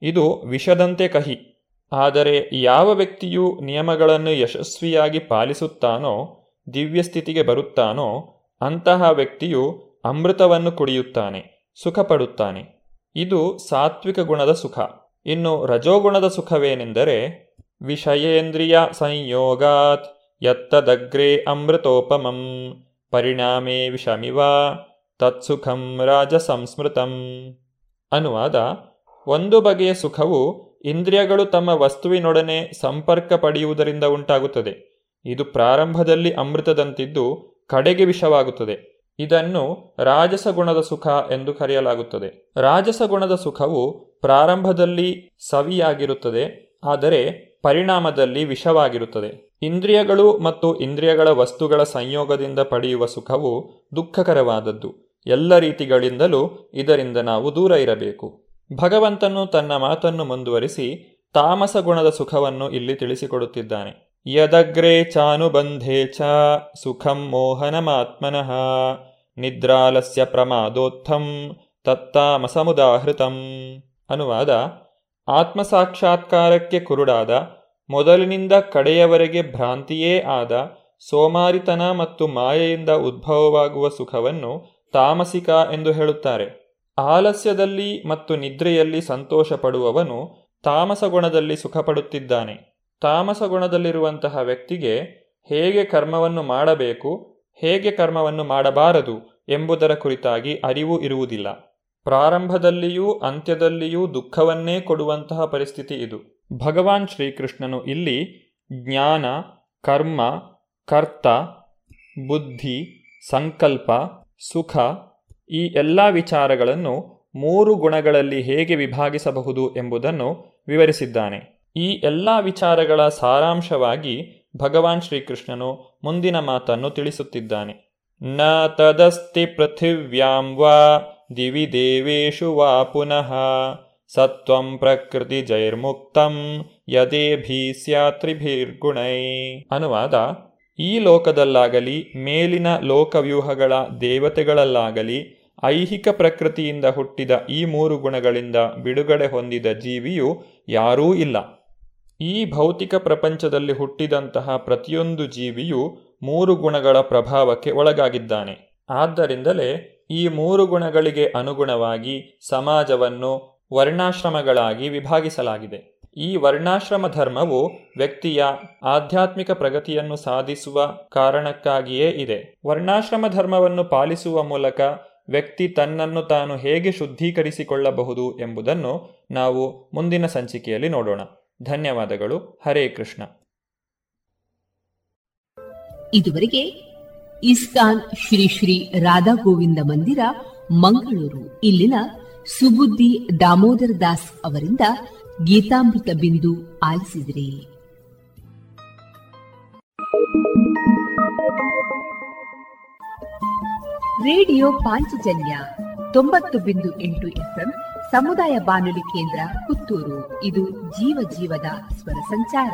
ಇದು ವಿಷದಂತೆ ಕಹಿ. ಆದರೆ ಯಾವ ವ್ಯಕ್ತಿಯು ನಿಯಮಗಳನ್ನು ಯಶಸ್ವಿಯಾಗಿ ಪಾಲಿಸುತ್ತಾನೋ ದಿವ್ಯ ಸ್ಥಿತಿಗೆ ಬರುತ್ತಾನೋ, ಅಂತಹ ವ್ಯಕ್ತಿಯು ಅಮೃತವನ್ನು ಕುಡಿಯುತ್ತಾನೆ, ಸುಖಪಡುತ್ತಾನೆ. ಇದು ಸಾತ್ವಿಕ ಗುಣದ ಸುಖ. ಇನ್ನು ರಜೋಗುಣದ ಸುಖವೇನೆಂದರೆ, ವಿಷಯೇಂದ್ರಿಯ ಸಂಯೋಗಾತ್ ಯತ್ತದಗ್ರೆ ಅಮೃತೋಪಮಂ, ಪರಿಣಾಮೇ ವಿಷಮಿವ, ತತ್ಸುಖಂ ರಾಜ ಸಂಸ್ಮೃತಂ. ಅನುವಾದ, ಒಂದು ಬಗೆಯ ಸುಖವು ಇಂದ್ರಿಯಗಳು ತಮ್ಮ ವಸ್ತುವಿನೊಡನೆ ಸಂಪರ್ಕ ಪಡೆಯುವುದರಿಂದ ಉಂಟಾಗುತ್ತದೆ. ಇದು ಪ್ರಾರಂಭದಲ್ಲಿ ಅಮೃತದಂತಿದ್ದು ಕಡೆಗೆ ವಿಷವಾಗುತ್ತದೆ. ಇದನ್ನು ರಾಜಸ ಗುಣದ ಸುಖ ಎಂದು ಕರೆಯಲಾಗುತ್ತದೆ. ರಾಜಸ ಗುಣದ ಸುಖವು ಪ್ರಾರಂಭದಲ್ಲಿ ಸವಿಯಾಗಿರುತ್ತದೆ, ಆದರೆ ಪರಿಣಾಮದಲ್ಲಿ ವಿಷವಾಗಿರುತ್ತದೆ. ಇಂದ್ರಿಯಗಳು ಮತ್ತು ಇಂದ್ರಿಯಗಳ ವಸ್ತುಗಳ ಸಂಯೋಗದಿಂದ ಪಡೆಯುವ ಸುಖವು ದುಃಖಕರವಾದದ್ದು. ಎಲ್ಲ ರೀತಿಗಳಿಂದಲೂ ಇದರಿಂದ ನಾವು ದೂರ ಇರಬೇಕು. ಭಗವಂತನು ತನ್ನ ಮಾತನ್ನು ಮುಂದುವರಿಸಿ ತಾಮಸ ಗುಣದ ಸುಖವನ್ನು ಇಲ್ಲಿ ತಿಳಿಸಿಕೊಡುತ್ತಿದ್ದಾನೆ. ಯದಗ್ರೇ ಚಾನುಬಂಧೇ ಚ ಸುಖಂ ಮೋಹನಮಾತ್ಮನಃ ನಿದ್ರಾಲಸ್ಯ ಪ್ರಮಾದೋತ್ಥಂ ತತ್ತಾಮಸಮುದಾಹೃತಂ. ಅನುವಾದ, ಆತ್ಮಸಾಕ್ಷಾತ್ಕಾರಕ್ಕೆ ಕುರುಡಾದ, ಮೊದಲಿನಿಂದ ಕಡೆಯವರೆಗೆ ಭ್ರಾಂತಿಯೇ ಆದ, ಸೋಮಾರಿತನ ಮತ್ತು ಮಾಯೆಯಿಂದ ಉದ್ಭವವಾಗುವ ಸುಖವನ್ನು ತಾಮಸಿಕ ಎಂದು ಹೇಳುತ್ತಾರೆ. ಆಲಸ್ಯದಲ್ಲಿ ಮತ್ತು ನಿದ್ರೆಯಲ್ಲಿ ಸಂತೋಷ ಪಡುವವನು ತಾಮಸ ಗುಣದಲ್ಲಿ ಸುಖಪಡುತ್ತಿದ್ದಾನೆ. ತಾಮಸ ಗುಣದಲ್ಲಿರುವಂತಹ ವ್ಯಕ್ತಿಗೆ ಹೇಗೆ ಕರ್ಮವನ್ನು ಮಾಡಬೇಕು, ಹೇಗೆ ಕರ್ಮವನ್ನು ಮಾಡಬಾರದು ಎಂಬುದರ ಕುರಿತಾಗಿ ಅರಿವು ಇರುವುದಿಲ್ಲ. ಪ್ರಾರಂಭದಲ್ಲಿಯೂ ಅಂತ್ಯದಲ್ಲಿಯೂ ದುಃಖವನ್ನೇ ಕೊಡುವಂತಹ ಪರಿಸ್ಥಿತಿ ಇದು. ಭಗವಾನ್ ಶ್ರೀಕೃಷ್ಣನು ಇಲ್ಲಿ ಜ್ಞಾನ, ಕರ್ಮ, ಕರ್ತ, ಬುದ್ಧಿ, ಸಂಕಲ್ಪ, ಸುಖ ಈ ಎಲ್ಲ ವಿಚಾರಗಳನ್ನು ಮೂರು ಗುಣಗಳಲ್ಲಿ ಹೇಗೆ ವಿಭಾಗಿಸಬಹುದು ಎಂಬುದನ್ನು ವಿವರಿಸಿದ್ದಾನೆ. ಈ ಎಲ್ಲ ವಿಚಾರಗಳ ಸಾರಾಂಶವಾಗಿ ಭಗವಾನ್ ಶ್ರೀಕೃಷ್ಣನು ಮುಂದಿನ ಮಾತನ್ನು ತಿಳಿಸುತ್ತಿದ್ದಾನೆ. ನ ತದಸ್ತಿ ಪೃಥಿವ್ಯಾಂ ವಾ ದಿವಿ ದೇವೇಶು ವಾ ಪುನಃ ಸತ್ವಂ ಪ್ರಕೃತಿ ಜೈರ್ಮುಕ್ತಂ ಯದೇಭೀಸ್ಯಾತ್ರಿಭಿರ್ಗುಣೈ ಅನುವಾದ, ಈ ಲೋಕದಲ್ಲಾಗಲಿ, ಮೇಲಿನ ಲೋಕವ್ಯೂಹಗಳ ದೇವತೆಗಳಲ್ಲಾಗಲಿ ಐಹಿಕ ಪ್ರಕೃತಿಯಿಂದ ಹುಟ್ಟಿದ ಈ ಮೂರು ಗುಣಗಳಿಂದ ಬಿಡುಗಡೆ ಹೊಂದಿದ ಜೀವಿಯು ಯಾರೂ ಇಲ್ಲ. ಈ ಭೌತಿಕ ಪ್ರಪಂಚದಲ್ಲಿ ಹುಟ್ಟಿದಂತಹ ಪ್ರತಿಯೊಂದು ಜೀವಿಯು ಮೂರು ಗುಣಗಳ ಪ್ರಭಾವಕ್ಕೆ ಒಳಗಾಗಿದ್ದಾನೆ. ಆದ್ದರಿಂದಲೇ ಈ ಮೂರು ಗುಣಗಳಿಗೆ ಅನುಗುಣವಾಗಿ ಸಮಾಜವನ್ನು ವರ್ಣಾಶ್ರಮಗಳಾಗಿ ವಿಭಾಗಿಸಲಾಗಿದೆ. ಈ ವರ್ಣಾಶ್ರಮ ಧರ್ಮವು ವ್ಯಕ್ತಿಯ ಆಧ್ಯಾತ್ಮಿಕ ಪ್ರಗತಿಯನ್ನು ಸಾಧಿಸುವ ಕಾರಣಕ್ಕಾಗಿಯೇ ಇದೆ. ವರ್ಣಾಶ್ರಮ ಧರ್ಮವನ್ನು ಪಾಲಿಸುವ ಮೂಲಕ ವ್ಯಕ್ತಿ ತನ್ನನ್ನು ತಾನು ಹೇಗೆ ಶುದ್ಧೀಕರಿಸಿಕೊಳ್ಳಬಹುದು ಎಂಬುದನ್ನು ನಾವು ಮುಂದಿನ ಸಂಚಿಕೆಯಲ್ಲಿ ನೋಡೋಣ. ಧನ್ಯವಾದಗಳು. ಹರೇ ಕೃಷ್ಣ. ಇದುವರೆಗೆ ಇಸ್ಕಾನ್ ಶ್ರೀ ಶ್ರೀ ರಾಧಾ ಗೋವಿಂದ ಮಂದಿರ, ಮಂಗಳೂರು. ಇಲ್ಲಿನ ಸುಬುದ್ದಿ ದಾಮೋದರ ದಾಸ್ ಅವರಿಂದ ಗೀತಾಮೃತ ಬಿಂದು ಆಲಿಸಿದ್ರಿ. ರೇಡಿಯೋ ಪಾಂಚಜನ್ಯ ತೊಂಬತ್ತು ಬಿಂದು ಎಂಟು ಎಫ್ಎಂ ಸಮುದಾಯ ಬಾನುಲಿ ಕೇಂದ್ರ ಪುತ್ತೂರು. ಇದು ಜೀವ ಜೀವದ ಸ್ವರ ಸಂಚಾರ.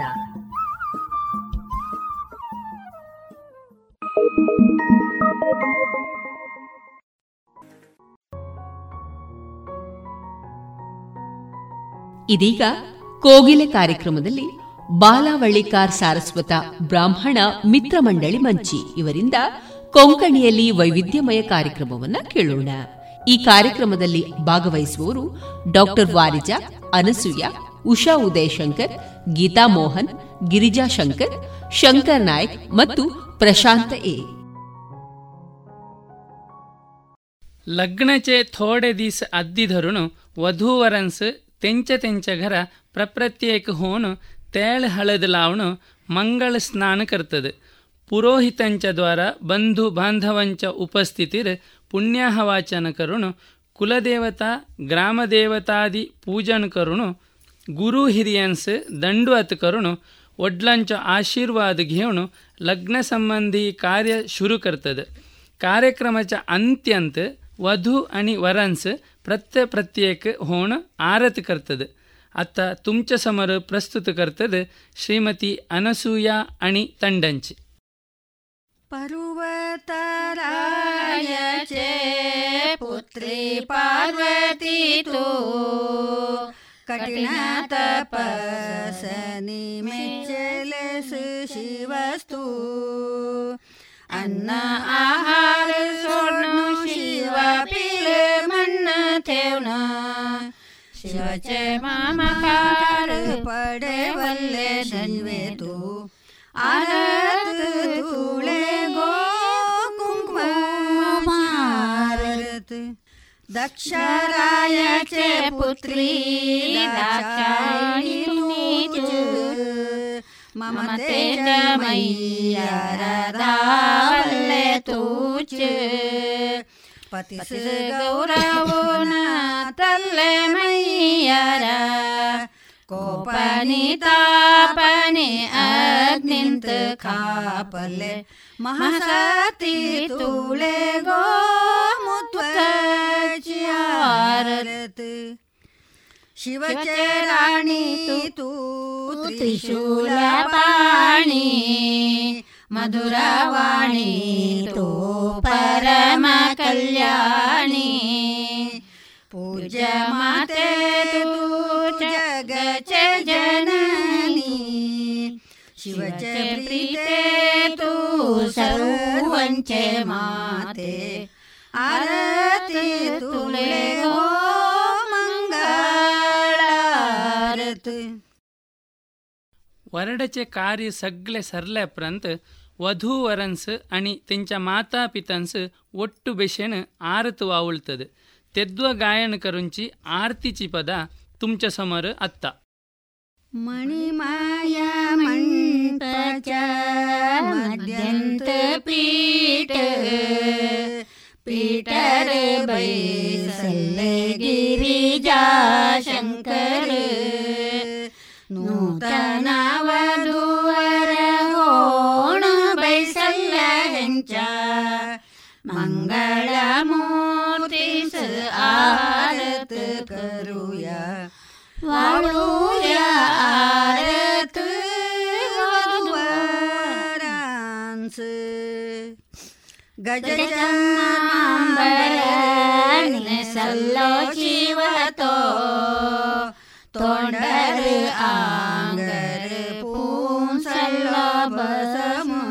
ಇದೀಗ ಕೋಗಿಲೆ ಕಾರ್ಯಕ್ರಮದಲ್ಲಿ ಬಾಲಾವಳ್ಳಿಕಾರ್ ಸಾರಸ್ವತ ಬ್ರಾಹ್ಮಣ ಮಿತ್ರ ಮಂಡಳಿ ಮಂಚಿ ಇವರಿಂದ ಕೊಂಕಣಿಯಲ್ಲಿ ವೈವಿಧ್ಯಮಯ ಕಾರ್ಯಕ್ರಮವನ್ನು ಕೇಳೋಣ. ಈ ಕಾರ್ಯಕ್ರಮದಲ್ಲಿ ಭಾಗವಹಿಸುವವರು ಡಾಕ್ಟರ್ ವಾರಿಜಾ, ಅನಸೂಯ, ಉಷಾ ಉದಯಶಂಕರ್, ಗೀತಾ ಮೋಹನ್, ಗಿರಿಜಾ ಶಂಕರ್ ಶಂಕರ್ ನಾಯಕ್ ಮತ್ತು ಪ್ರಶಾಂತ ಎ. ಲಗ್ನಚೆ ಥೋಡೆ ದಿಸ್ ಅದ್ದಿಧರುಣು ವಧೂವರನ್ಸ್ ತೆಂಚ ತೆಂಚ ಘರ ಪ್ರಪ್ರತ್ಯೇಕ ಹೋನು ತೇಳ್ ಹಳದ್ ಲಾವಣು ಮಂಗಳ ಸ್ನಾನ ಕರ್ತದೆ. मंगळ स्नान करतद पुरोहितांच्या द्वारा बंधू बांधवांच्या उपस्थितीत पुण्याहवाचन करून कुलदेवता ग्रामदेवतादी पूजन करून गुरु हिरियांस दंडवत करून वडिलांचा आशीर्वाद घेऊन लग्नसंबंधी कार्य सुरू करतद कार्यक्रमाच्या अंत्यंत वधू आणि वरांस प्रत्य प्रत्येक होऊन आरत करतद आता तुमच्या समोर प्रस्तुत करतद श्रीमती अनसूया आणि तंडांची पर्वतरायचे पुत्री पार्वती तू कठिण तपसनी मेचलेस शिवस्तू अन्न आहार सोडणं शिव पिल म्हण ठेवणं शिवाचे मामाकार पडे वल्ले शिवे तू आरत तुळे दक्षरायाचे पुत्री दाक्षायणी ममतेच्या मैया राधावल्ले तूच पतिस गौरवोन तल्ले मैयारा कोपनी तापनी अग्निंत खापले महासाती तुळे गो मुत्वाची आरत शिवचे राणी तू त्रिशूल पाणी मधुरवाणी तू परम कल्याणी पूज्य माते तू शिवचे प्रीते तू सर्वंचे माते आरती तुले गो मंगळारत वरडचे कार्य सगळे सरल्यापर्यंत वधू वरन्स आणि त्यांच्या माता पितांस ಒಟ್ಟು ಬೆಶೆನ್ ಆರತು ವಾವುಳ್ತದ ತೆದ್ವ ಗಾಯನ ಕರುಂಚಿ ಆರ್ತಿಚಿ ಪದ तुमच्या समोर आत्ता मणिमाया मण्डच मध्यन्त पीठ पीटर बैसल गिरिजा शङ्कर नूतन वधूवर होण बैसल्य ह्यांच्या मंगळमूर्तीस आरत करूया ಗಜಚಂಬರನೆ ಸಲ್ಲೋ ಜೀವತೋ ತೊಂಡರು ಆಂಗರು ಪೂಂಸಲ್ಲ ಬಸಮು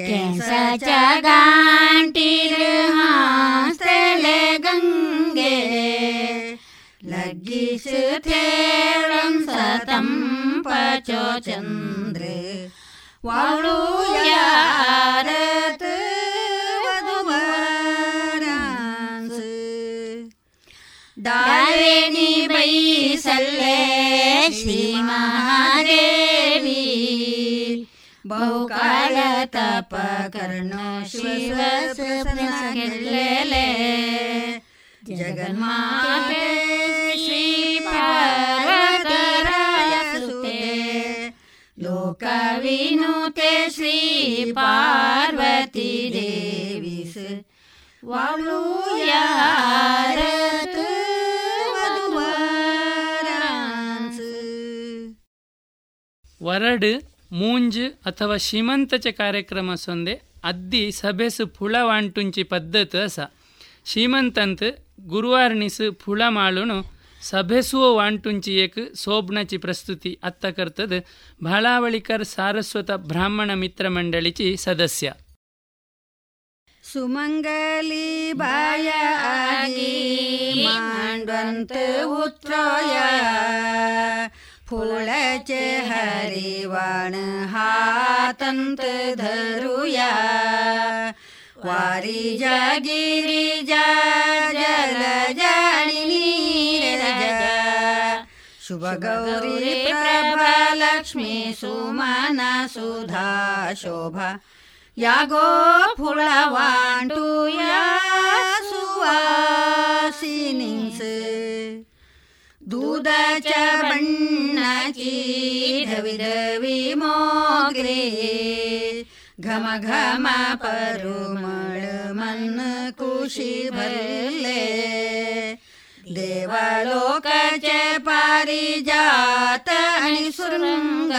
ಕೆಂಸ ಚಗಾಂಟಿರು ಹಾಸ್ತಲೆ ಗಂಗೆ ಲಗ್ಗಿಸು ಥೇಳಂ ಸತಂ ಪಚೋ ಚಂದ್ರೆ ವಾಳುಯಾರ ಸಲ್ಲೇ ಶ್ರೀ ಮಹಾದೇವಿ ಬಹುಕಾಲ ತಪ ಕರ್ಣ ಶಿವ ಗೆಲ್ಲಲೆ. ಜಗನ್ಮಾತೆ ಶ್ರೀ ಪಾರ್ವತರಾಯ ಸುತೆ. ಲೋಕ ವಿನುತೆ ಶ್ರೀ ಪಾರ್ವತಿ ದೇವಿ ದೇವಿಸ್. ವಾಳುಯಾರ ವರಡ್, ಮೂಂಜ್ ಅಥವಾ ಶ್ರೀಮಂತಚ ಕಾರ್ಯಕ್ರಮ ಸೊಂದೆ, ಅದ್ದಿ ಸಭೆಸು ಪುಳವಾಂಟುಂಚಿ ಪದ್ಧತಿ ಅಸ. ಶ್ರೀಮಂತಂತ್ ಗುರುವಾರ್ನಿಸು ಪುಳ ಮಾಳುನು ಸಭೆಸುವ ವಾಂಟುಂಚಿ ಏಕ್ ಸೋಬ್ನಚಿ ಪ್ರಸ್ತುತಿ ಅತ್ತ ಕರ್ತದ ಭಾಳಾವಳಿಕರ್ ಸಾರಸ್ವತ ಬ್ರಾಹ್ಮಣ ಮಿತ್ರ ಮಂಡಳಿಚಿ ಸದಸ್ಯ. ಸುಮಂಗಲಿ ಬಾಯ ಆಗಿ ಮಾಂಡ್ವಂತ ಉತ್ರಾಯ फुलाचे हरिवाण हातंत धरुया वारी जागिरी जा जल जाणी नीरजा शुभ गौरी प्रभा लक्ष्मी सुमना सुधा शोभा या गो फुळा वांटूया सुवासिनींच दुधाच्या बण्णाची धवी धवी मोगरे घम घम परुमळ मन कुशी भरले देवालोकाचे पारिजात आणि सुरंग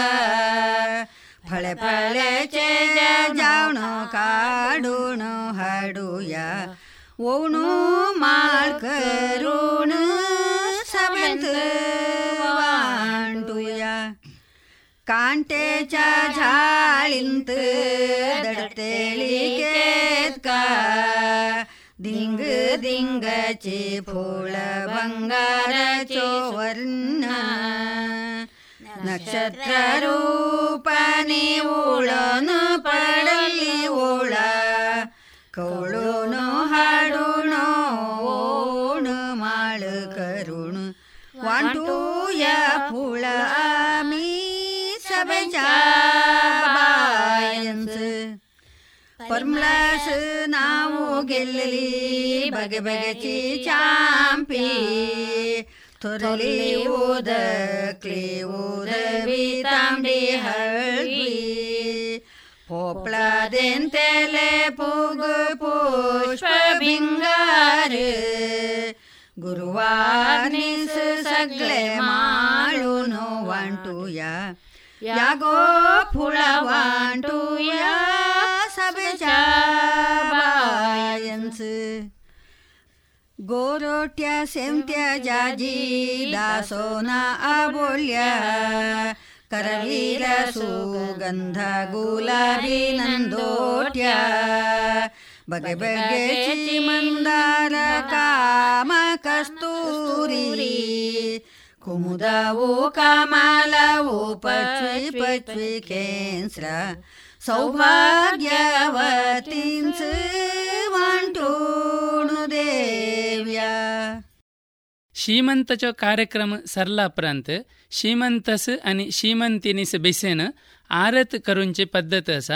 फळे फळ्याचे जावण काढून हाडूया ओणू माळ करून सभेत वांडूया कांटेच्या झाळींत दडतेली केत का दिंग दिंगाचे फूळ बंगाराचो वर्ण नक्षत्र रूपाने ओळण पडली ओळा कवळून ಪರ್ಮ್ಲಾಸ್ ನಾವು ಗೆಲ್ಲಲಿ, ಬಗೆ ಬಗೆಚಿ ಚಾಂಪಿ ತೊರಲಿ ಓದ, ಕ್ಲೇ ಓದ ತಾಂಬಿ ಹಳ್ಳಿ ಪೋಪ್ಲಾದೆಂತೆಲೆ ಪೂಗು ಪುಷ್ಪ ಬಿಂಗಾರ ಗುರುವಾಗ್ನಿಸ್ ಸಗ್ಲೆ ಮಾಳುನು ವಾಂಟುಯ ಯಾಗೋ ಫುಳ ವಾಂಟುಯ ಸಬೆಚಾಯನ್ಸ್ ಗೋರೋಟ್ಯ ಸೆಂತ್ಯ ಜಾಜಿ ದಾಸೋನ ಅಮೂಲ್ಯ ಕರವೀರ ಸುಗಂಧ ಗುಲಾಬಿ ನಂದೋಟ್ಯ. ಬಗೆ ಬಗೆ ಮಂದಾರ ಕಾಮ ಕಸ್ತೂರಿ. ಕುಮುದವು ಕಮಲವು ಪಚ್ವಿ ಪಚ್ವಿ ಕೇಂದ್ರ ಸೌಭಾಗ್ಯವತಿ ದೇವ್ಯ. ಶ್ರೀಮಂತಚೋ ಕಾರ್ಯಕ್ರಮ સરલા ಪ್ರಾಂತ್ ಶ್ರೀಮಂತಸ್ ಅನಿ ಶ್ರೀಮಂತಿನಿಸ್ બેસેન ಆರತ್ ಕರುಂಚಿ ಪದ್ಧತಸ.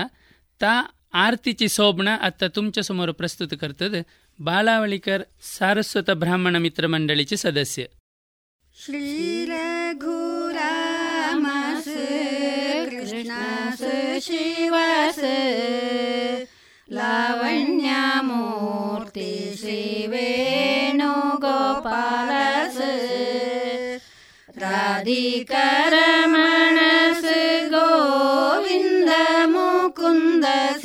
ತಾ श्रीमंतीनीस बेसेन आरत करूंची पद्धत असा ता आरतीची शोभना आता तुमच्या समोर प्रस्तुत करतात बालावळीकर सारस्वत ब्राह्मण मित्र मंडळीचे सदस्य श्री रघुरामस कृष्णस शिवस लावण्यामूर्ती श्री वेणुगोपालस मुकुन्दस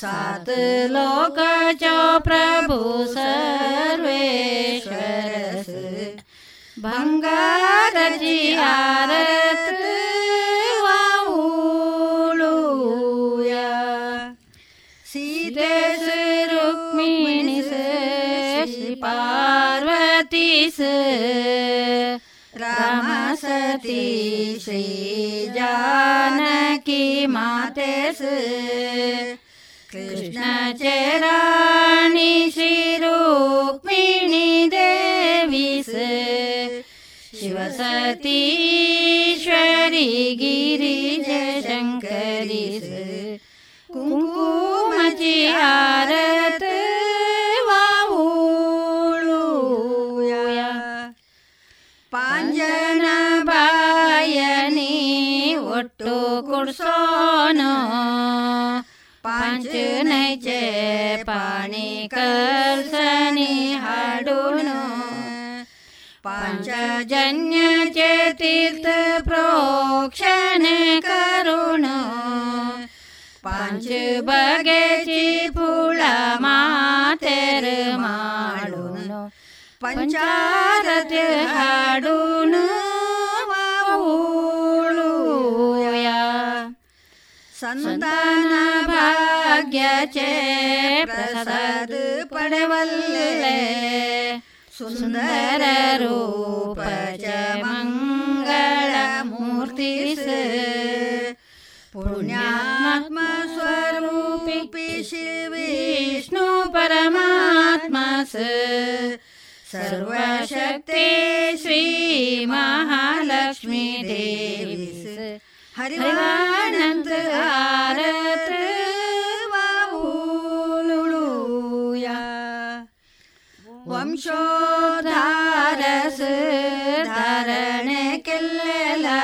सात लोकचो प्रभु सर्वेश्वरस भङ्गारजी आरत वाऊलूया सीतेस रुक्मिणीस श्री पार्वतीस राम श्रीजानकी श्री जानकी माते सृष्ण च राणि शिरोक्मिणि देवी स शिव सतीश्वरी गिरिजयशङ्करि सूमचिहारत નહીં છે પાણી કરશની હાડુનું पञ्चजन्य चेतीर्थ प्रोक्षणे करुणो पञ्च बगेची फुला मातेर माडून पञ्चारत हाडून ಸಂತಾನ ಭಾಗ್ಯಚೇ ಪ್ರಸಾದ ಪಡೆವಲ್ಲೇ. ಸುಂದರ ರೂಪ ಮಂಗಳ ಮೂರ್ತಿ ಪುಣ್ಯಾತ್ಮ ಸ್ವರೂಪಿ ಶ್ರೀ ವಿಷ್ಣು ಪರಮಾತ್ಮ ಸರ್ವಶಕ್ತಿ ಶ್ರೀ ಮಹಾಲಕ್ಷ್ಮೀ ದೇವಿ हरिवानंत आरत वाऊलूया वंशोद्धारस धारण केलेला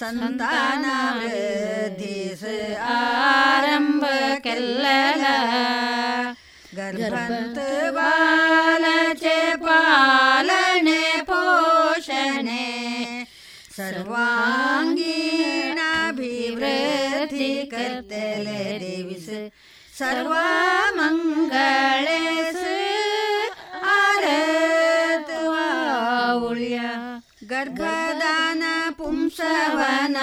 संताना वृद्धीस आरंभ केलेला गर्भंत बालाचे पालने पोषणे सर्वांगीणाभिवृद्धी செலே தேவிசு சர்வாமங்களேசு ஆரத்துவா ஒளிய கர்ப்பதான பும்சவன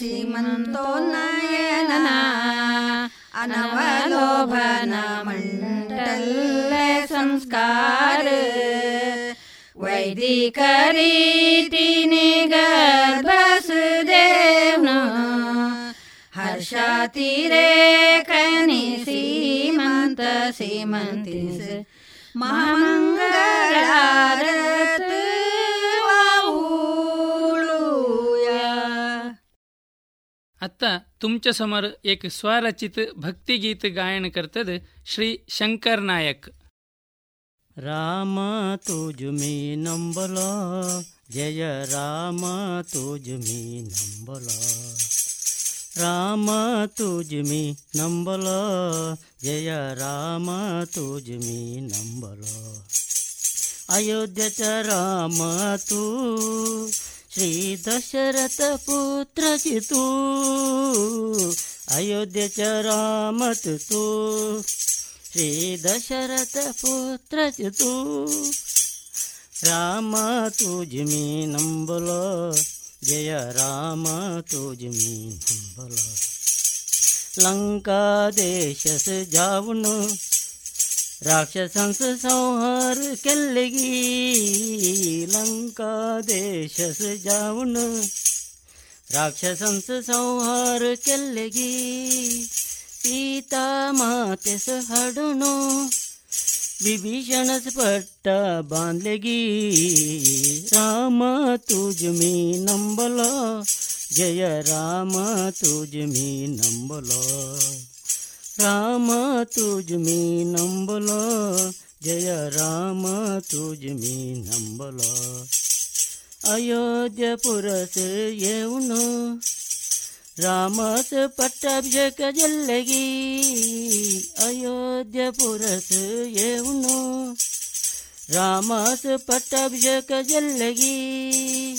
சீமந்தோன்னயன அனவலோபன மண்டலே ಸಂಸ್ಕಾರ ವೈದಿಕ ರೀತಿ ನಿಗರ್ಭಸುದೇವನು गर्भस देवन हर्षातिरे कनी सीमंत सीमंतीस महामंगळारत वाऊळूया आता तुमच्या समोर एक स्वरचित भक्तिगीत गायन करतात श्री शंकर नायक राम तुझ मी नंबल जय राम तुझ मी नंबल ರಾಮ ತುಜ್ಮಿ ನಂಬಲ, ಜಯ ರಾಮ ತುಜ್ಮಿ ನಂಬಲ. ಅಯೋಧ್ಯಚ ರಾಮ ತು, ಶ್ರೀ ದಶರಥ ಪುತ್ರ ಚಿತು ಅಯೋಧ್ಯಚ ರಾಮ ತು ಶ್ರೀ ದಶರಥ ಪುತ್ರ ಚಿತು ರಾಮ ತುಜ್ಮಿ ನಂಬಲ जय राम, तुझ में हम लंका देश से जाऊन, राक्षसंस संहार कलगी। लंका देश से जाऊन, राक्षसंस संहार कलगी। सीता माते से हड़नो विभीषण पट्ट बांधलेगी। राम, तुझ मी नंबलो जय राम, तुझ मी नंबलो राम, तुझ मी नंबलो जय राम, तुझ मी नंबलो अयोध्यपुरस येऊन रामास पट्टाभिषेक जल्लगी अयोध्यपुरस येऊन रामास पट्टाभिषेक जल्लगी,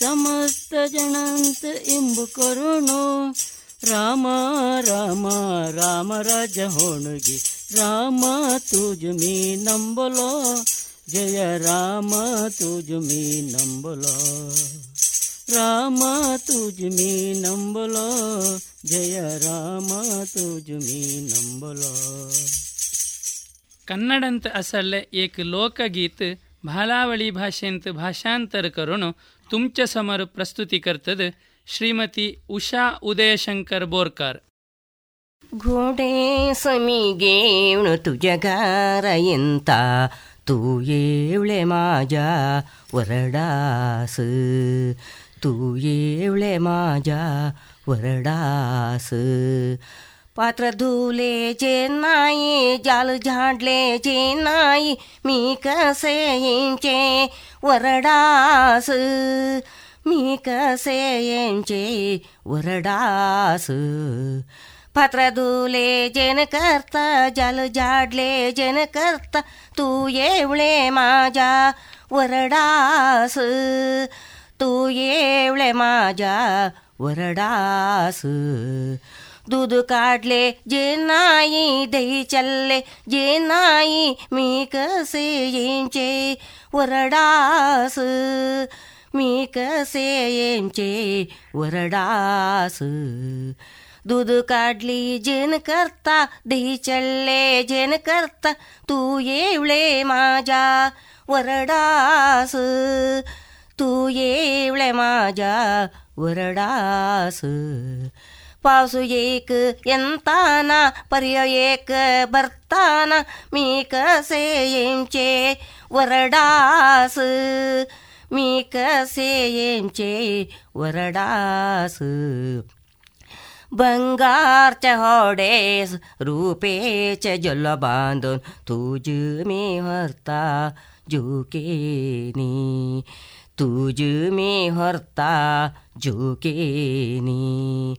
समस्त जनांत इंब करून राम राम राम राज होणगी, राम तुझ मी नंबलो जय राम तुझ मी नंबलो राम तुझ मी नंबलो जय राम तुझ मी नंबलो कन्नडंत असले एक लोकगीत भालावळी भाषेंत भाषांतर करून तुमच्या समोर प्रस्तुती करतद श्रीमती उषा उदयशंकर बोरकार घोडे समी घेऊन तुझ्या गारायंत तू येवळे माझ्या वरडास तू येवळे माझ्या वरडास. पात्र धुले जे नाही जाल झाडले जे नाही मी कसे यांचे वरडास? मी कसे यांचे वरडास? पात्र धुले जेन करता जाल झाडले जेन करता तू येवळे माझ्या वरडास. तू येवळे माझ्या वरडास दूध काढले जे नाही दही चल्ले जे नाही मी कसे येंचे वरडास मी कसे येंचे वरडास दूध काढली जेन करता दही चल्ले जेन करता तू येवळे माझ्या वरडास तू येवळे माझ्या वरडास पाऊस एक ಎಂತಾನ ಪರ್ಯ ಏಕ ಬರ್ತಾನ ಮೀ ಕಸೆ ಎಂಚೆ ವರಡಾಸ್ मी कसे येंचे वरडास बंगारच्या होडेस रुपेचे जल्ल बांधून तुझ मी हरता झुकेनी तुझ मी हरता झुकेनी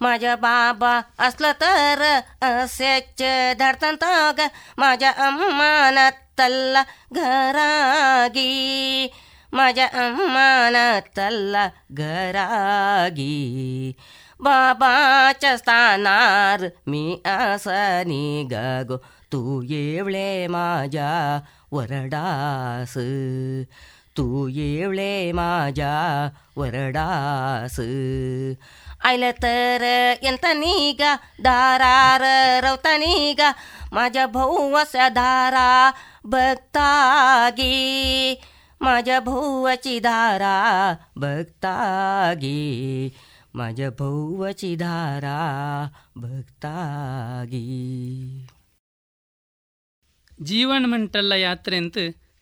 माझ्या बाबा असलं तर असेच धडतंत ग माझ्या अम्मानात तल्ला घरागी माझ्या अम्मानात तल्ला घरागी बाबाच्या स्थानार मी आसनी गागो तू येवळे माझ्या वरडास तू येवळे माझ्या वरडास आयलं तर ಎಂತ ನೀಗ ದಾರಾರ ರೌತನೀಗ माझ्या भाऊच्या धारा बघतागी माझ्या भाऊची धारा बघतागी माझ्या भाऊची धारा बघतागी ಜೀವನ ಮಂಟಲ್ಲ ಯಾತ್ರೆಂತ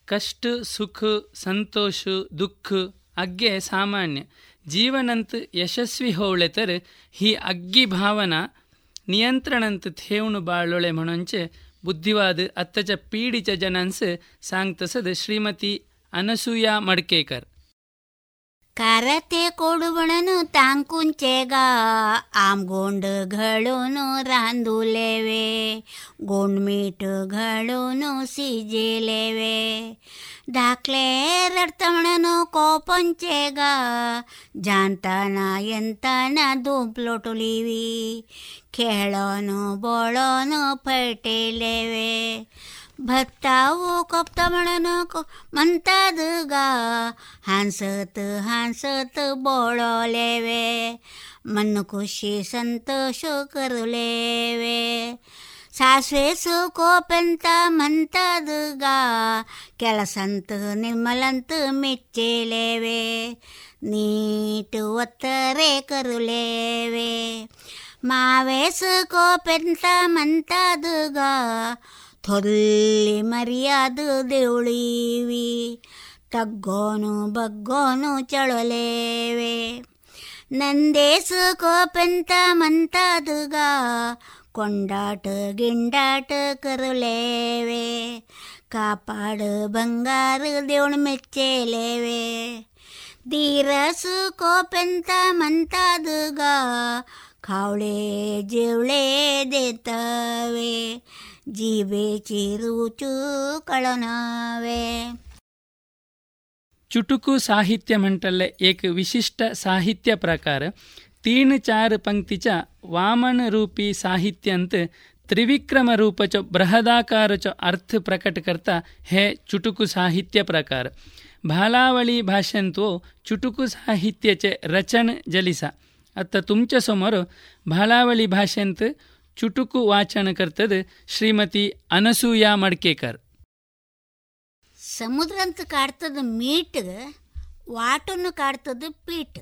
ಕಷ್ಟ, ಸುಖ, ಸಂತೋಷ, ದುಃಖ, ಅಗ್ಗೆ ಸಾಮಾನ್ಯ. ಜೀವನಂತ ಯಶಸ್ವಿ ಹೋಳೆತರ್ ಹೀ ಅಗ್ಗಿ ಭಾವನಾ ನಿಯಂತ್ರಣಂತ ಥೇವಣು ಬಾಳೊಳೆ ಮನೊಂಚೆ ಬುದ್ಧಿವಾದ ಅತ್ತಚ ಪೀಡಿತ जनांस ಸಾಂಗ್ತಸದ ಶ್ರೀಮತಿ ಅನಸೂಯಾ ಮಡ್ಕೇಕರ್. ಕರತೆ ಕೊಡುವಣನು ತಾಂಕುಂಚೆಗ ಆಮ್ ಗೋಂಡ್ಗಳೂನು ರಾಂದುಲೇವೆ ಗೋಂಡ್ ಮೀಟುಗಳೂನು ಸಿಜಿಲೇವೆ ದಾಖಲೆ ರಡ್ತವಣನು ಕೋಪಂಚೆಗ ಜಾಂತನ ಎಂತನ ದುಂಪ್ಲೊಟುಲಿವಿ ಕೇಳೋನು ಬೋಳೋನು ಪಟೇಲೇವೆ ಭತ್ತಾವು ಕೊಪ್ತಮಣನ ಮಂತಾದಗ, ಹಾನ್ಸತ್ ಹಾನ್ಸತ್ ಬೋಳೋಲೇವೆ. ಮಣ್ಣು ಖುಷಿ ಸಂತೋಷ ಕರುಲೇವೆ ಸಾಸ್ವೆ ಕೋಪೆಂತ ಮಂತದಗ, ಕೆಲಸಂತ ನಿರ್ಮಲಂತ ಮೆಚ್ಚಲೇವೆ. ನೀಟು ಒತ್ತರೆ ಕರುಲೇವೆ. ಮಾವೇಸು ಕೋಪೆಂತ ಮಂತದಗ ಗಾ ಥೊಲ್ಲಿ ಮರ್ಯಾದ ದೇವಳಿವಿ ತಗ್ಗೋನು ಬಗ್ಗೋನು ಚಳಲೇವೆ ನಂದೇಸು ಕೋಪಂತ ಮಂತಾದುಗ ಕೊಂಡಾಟ ಗಿಂಡಾಟ ಕರುಲೇವೆ ಕಾಪಾಡು ಬಂಗಾರ ದೇವಣ ಮೆಚ್ಚೇಲೇವೆ ಧೀರಸು ಕೋಪಂತ ಮಂತಾದುಗ ಜೀವೆ ಚಿರುಚು ಕಳನಾವೆ. ಚುಟುಕು ಸಾಹಿತ್ಯ ಮಂಟಲ್ಲ ಏಕ ವಿಶಿಷ್ಟ ಸಾಹಿತ್ಯ ಪ್ರಕಾರ ತೀನ್ ಚಾರ್ ಪಂಕ್ತಿ ಚ ವಾಮನ ರೂಪಿ ಸಾಹಿತ್ಯ ಅಂತ ತ್ರಿವಿಕ್ರಮ ರೂಪ ಚ ಬೃಹದಾಕಾರ ಚ ಅರ್ಥ ಪ್ರಕಟ ಕರ್ತ ಹೇ ಚುಟುಕು ಸಾಹಿತ್ಯ ಪ್ರಕಾರ. ಭಾಲಾವಳಿ ಭಾಷಂತೋ ಚುಟುಕು ಸಾಹಿತ್ಯ ಚೆ ರಚನ ಜಲಿಸ. ಅತ್ತ ತುಮಚ ಸಮೋರು ಭಾಲಾವಳಿ ಭಾಷೆಂತ ಚುಟುಕು ವಾಚನಕರ್ತದ ಶ್ರೀಮತಿ ಅನಸೂಯಾ ಮಡ್ಕೇಕರ್. ಸಮುದ್ರ ಅಂತ ಕಾಡ್ತದ ಮೀಟ್ಗ ವಾಟನ್ನು ಕಾಡ್ತದ ಪೀಟ್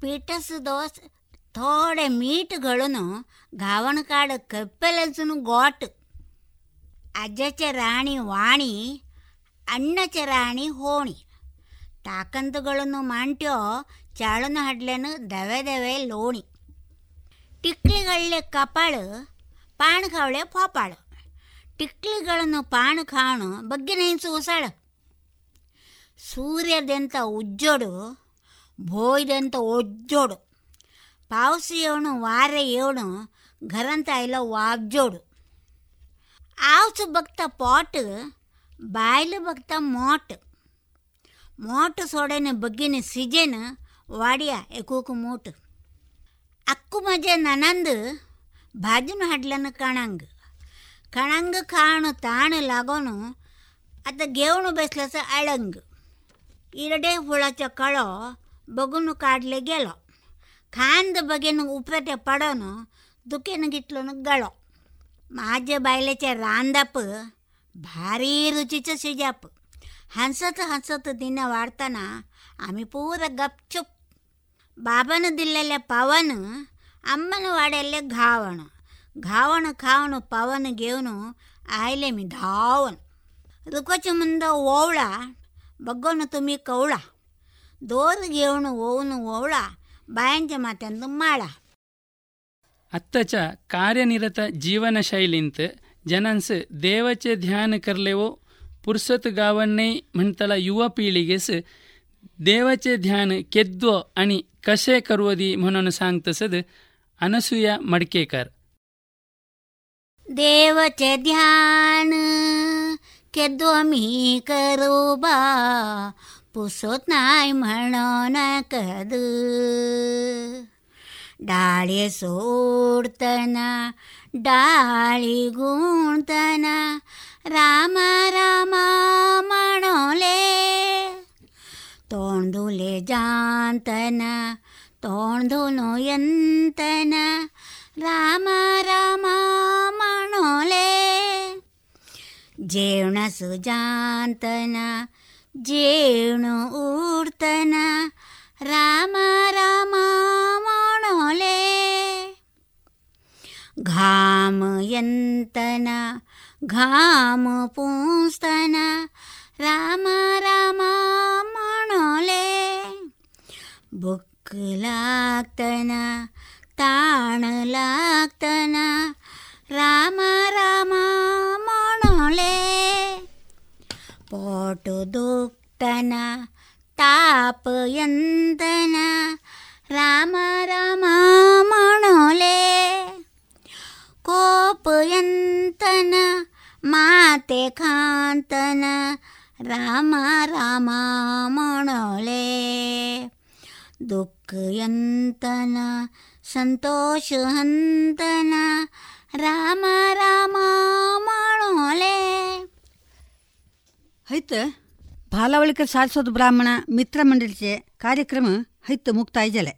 ಪೀಟಸ್ ದೋಸ್, ಥೋಡೆ ಮೀಟ್ಗಳನ್ನು ಗಾವಣ ಕಾಡ ಕಪ್ಪೆಲಸನು ಗೋಟ್. ಅಜ್ಜಚ ರಾಣಿ ವಾಣಿ ಅಣ್ಣಚ ರಾಣಿ ಹೋಣಿ. ಟಾಕಂತಗಳನ್ನು ಮಾಂಟ್ಯೋ, ಚಾಳನ ಹಡ್ಲೆನು ದವೆ ದವೆ ಲೋಣಿ. ಟಿಕ್ಲಿಗಳ್ಳೆ ಕಪಾಳು ಪಾಣಕಾವಳೆ ಪೋಪಾಳು. ಟಿಕ್ಲಿಗಳನ್ನು ಪಾಣ ಕಾಣು, ಬಗ್ಗೆ ನೆನೆಸು ಹೊಸಾಳ. ಸೂರ್ಯದೆಂತ ಉಜ್ಜೋಡು, ಭೋಯ್ದೆಂತ ಒಜ್ಜೋಡು. ಪಾವಸಿಯವನು ವಾರ ಏವನು ಘರಂತ ಇಲ್ಲ ವಾಬ್ಜೋಡು ಆವ್ಸು ಭಕ್ತ ಪಾಟ್, ಬಾಯ್ಲು ಭಕ್ತ ಮೋಟ್. ಮೋಟು ಸೋಡನೆ ಬಗ್ಗಿನ ಸಿಜೇನ, ವಾಡಿಯ ಎಕೂಕು ಮೂಟು. ಅಕ್ಕು ಮಜೆ ನನಂದು ಬಾಜುನ ಹಡ್ಲನ್ನು ಕಣಂಗ್. ಕಣಂಗ ಕಾಣು ತಾಣು ಲಗೋನು ಅತ್ತ ಗೇವಣು ಬೆಸ್ಲಸ ಅಳಂಗ್. ಇರಡೆ ಹುಳಚ ಕಳೋ ಬಗುನು ಕಾಡ್ಲೆ ಗೆಲೋ. ಖಾಂದ ಬಗೆನು ಉಪತೆ ಪಡೋನು ದುಃಖೆನ ಗಿಟ್ಲನು ಗಳೋ. ಮಾಜ ಬಾಯ್ಲೆಚ ರಾಂದಪ್ಪ ಭಾರಿ ರುಚಿಚ ಸಿಜಾಪ್ ಹಂಸತ್ ಹಂಸತ್ ದಿನ ವಾಡ್ತಾನ ಆಮಿ ಪೂರ ಗಪ್ಚುಪ್ ಬಾಬನದಿಲ್ಲಲ್ಲೇ ಪವನ, ಅಮ್ಮನ ವಾಡಲ್ಲೇ ಘಾವಣ. ಘಾವಣ ಖಾವಣ ಪವನ, ಗೇವನು ಆಯ್ಲೆ ಮಿ ಧಾವನ ಅದಕ್ಕೋಚ ಮುಂದ ಓವಳ, ಬಗ್ಗೋನು ತುಮಿ ಕವಳ ದೋದ ಗೇವನು ಓವನು ಓವಳ ಬಾಯಂಜ ಮಾತೆಂದು ಮಾಳ. ಅತ್ತಚ ಕಾರ್ಯನಿರತ ಜೀವನ ಶೈಲಿಂತ, ಜನನ್ಸ್ ದೇವಚೆ ಧ್ಯಾನ ಕರ್ಲೆವೋ, ಪುರ್ಸತ್ ಗಾವನ್ನೇ ಮ್ಹಣ್ತಲ ಯುವ ಪೀಳಿಗೆಸ್, ದೇವಚೆ ಧ್ಯಾನ ಕೆದ್ದೋ ಅಣಿ कसे करवदी म्हणून सांगतसद अनसूया मडकेकर देवचे ध्यान केदो मी करू बा पुसत नाही म्हणून कद डाळे सोडतना डाळी गुणतना रामा रामा म्हणोले ತೋಣ್ದುಲೆ ಜಾಂತನ ತೋಣ್ದು ನೋಯಂತನ, ರಾಮ ರಾಮ ಮಣೋಲೆ. ಜೇಣ ಸುಜಾಂತನ, ಜೇಣು ಊರ್ತನ, ರಾಮ ರಾಮ ಮಣೋಲೆ. ಘಾಮ ಎಂತನ, ಘಾಮ ಪೂಸ್ತನ ರಾಮ ರಾಮ ಮಣೋಲೆ. ಬುಕ್ಕಲಾಗ್ತನ ತಾಣಲಾಗ್ತನ, ರಾಮ ರಾಮ ಮಣೋಲೆ. ಪೋಟು ದುಕ್ತನ ತಾಪ ಎಂದನ ರಾಮ ರಾಮ ಮಣೋಲೆ. ಕೋಪ ಎಂತನ ಮಾತೆ ಖಾಂತನ माते खांतन राम राम म्हणोले दुःख यंतन संतोष हंतन राम राम म्हणोले हैत भालावळीकर सारस्वत ब्राह्मण मित्र मंडळीचे कार्यक्रम हैत मुक्ताय झाले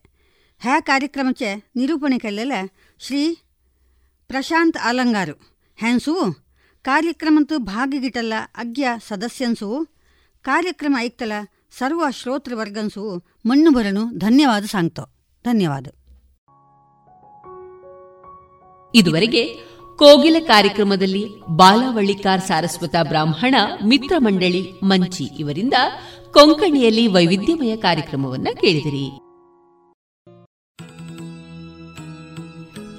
ह्या कार्यक्रमाचे निरूपणे केलेले श्री प्रशांत आलंगारू ಹ್ಯಾನ್ಸು ಕಾರ್ಯಕ್ರಮಂತೂ ಭಾಗ ಗಿಟಲ್ಲ ಅಗ್ಯ ಸದಸ್ಯನ್ಸು. ಕಾರ್ಯಕ್ರಮ ಐಕ್ತಲ, ಸರ್ವ ಶ್ರೋತೃವರ್ಗನ್ಸು. ಮಣ್ಣು ಬರನು, ಧನ್ಯವಾದ ಸಾಂಗ್ತೋ. ಧನ್ಯವಾದ. ಇದುವರೆಗೆ ಕೋಗಿಲ ಕಾರ್ಯಕ್ರಮದಲ್ಲಿ ಬಾಲಾವಳ್ಳಿಕಾರ್ ಸಾರಸ್ವತ ಬ್ರಾಹ್ಮಣ ಮಿತ್ರ ಮಂಡಳಿ ಮಂಚಿ ಇವರಿಂದ ಕೊಂಕಣಿಯಲ್ಲಿ ವೈವಿಧ್ಯಮಯ ಕಾರ್ಯಕ್ರಮವನ್ನ ಕೇಳಿದಿರಿ.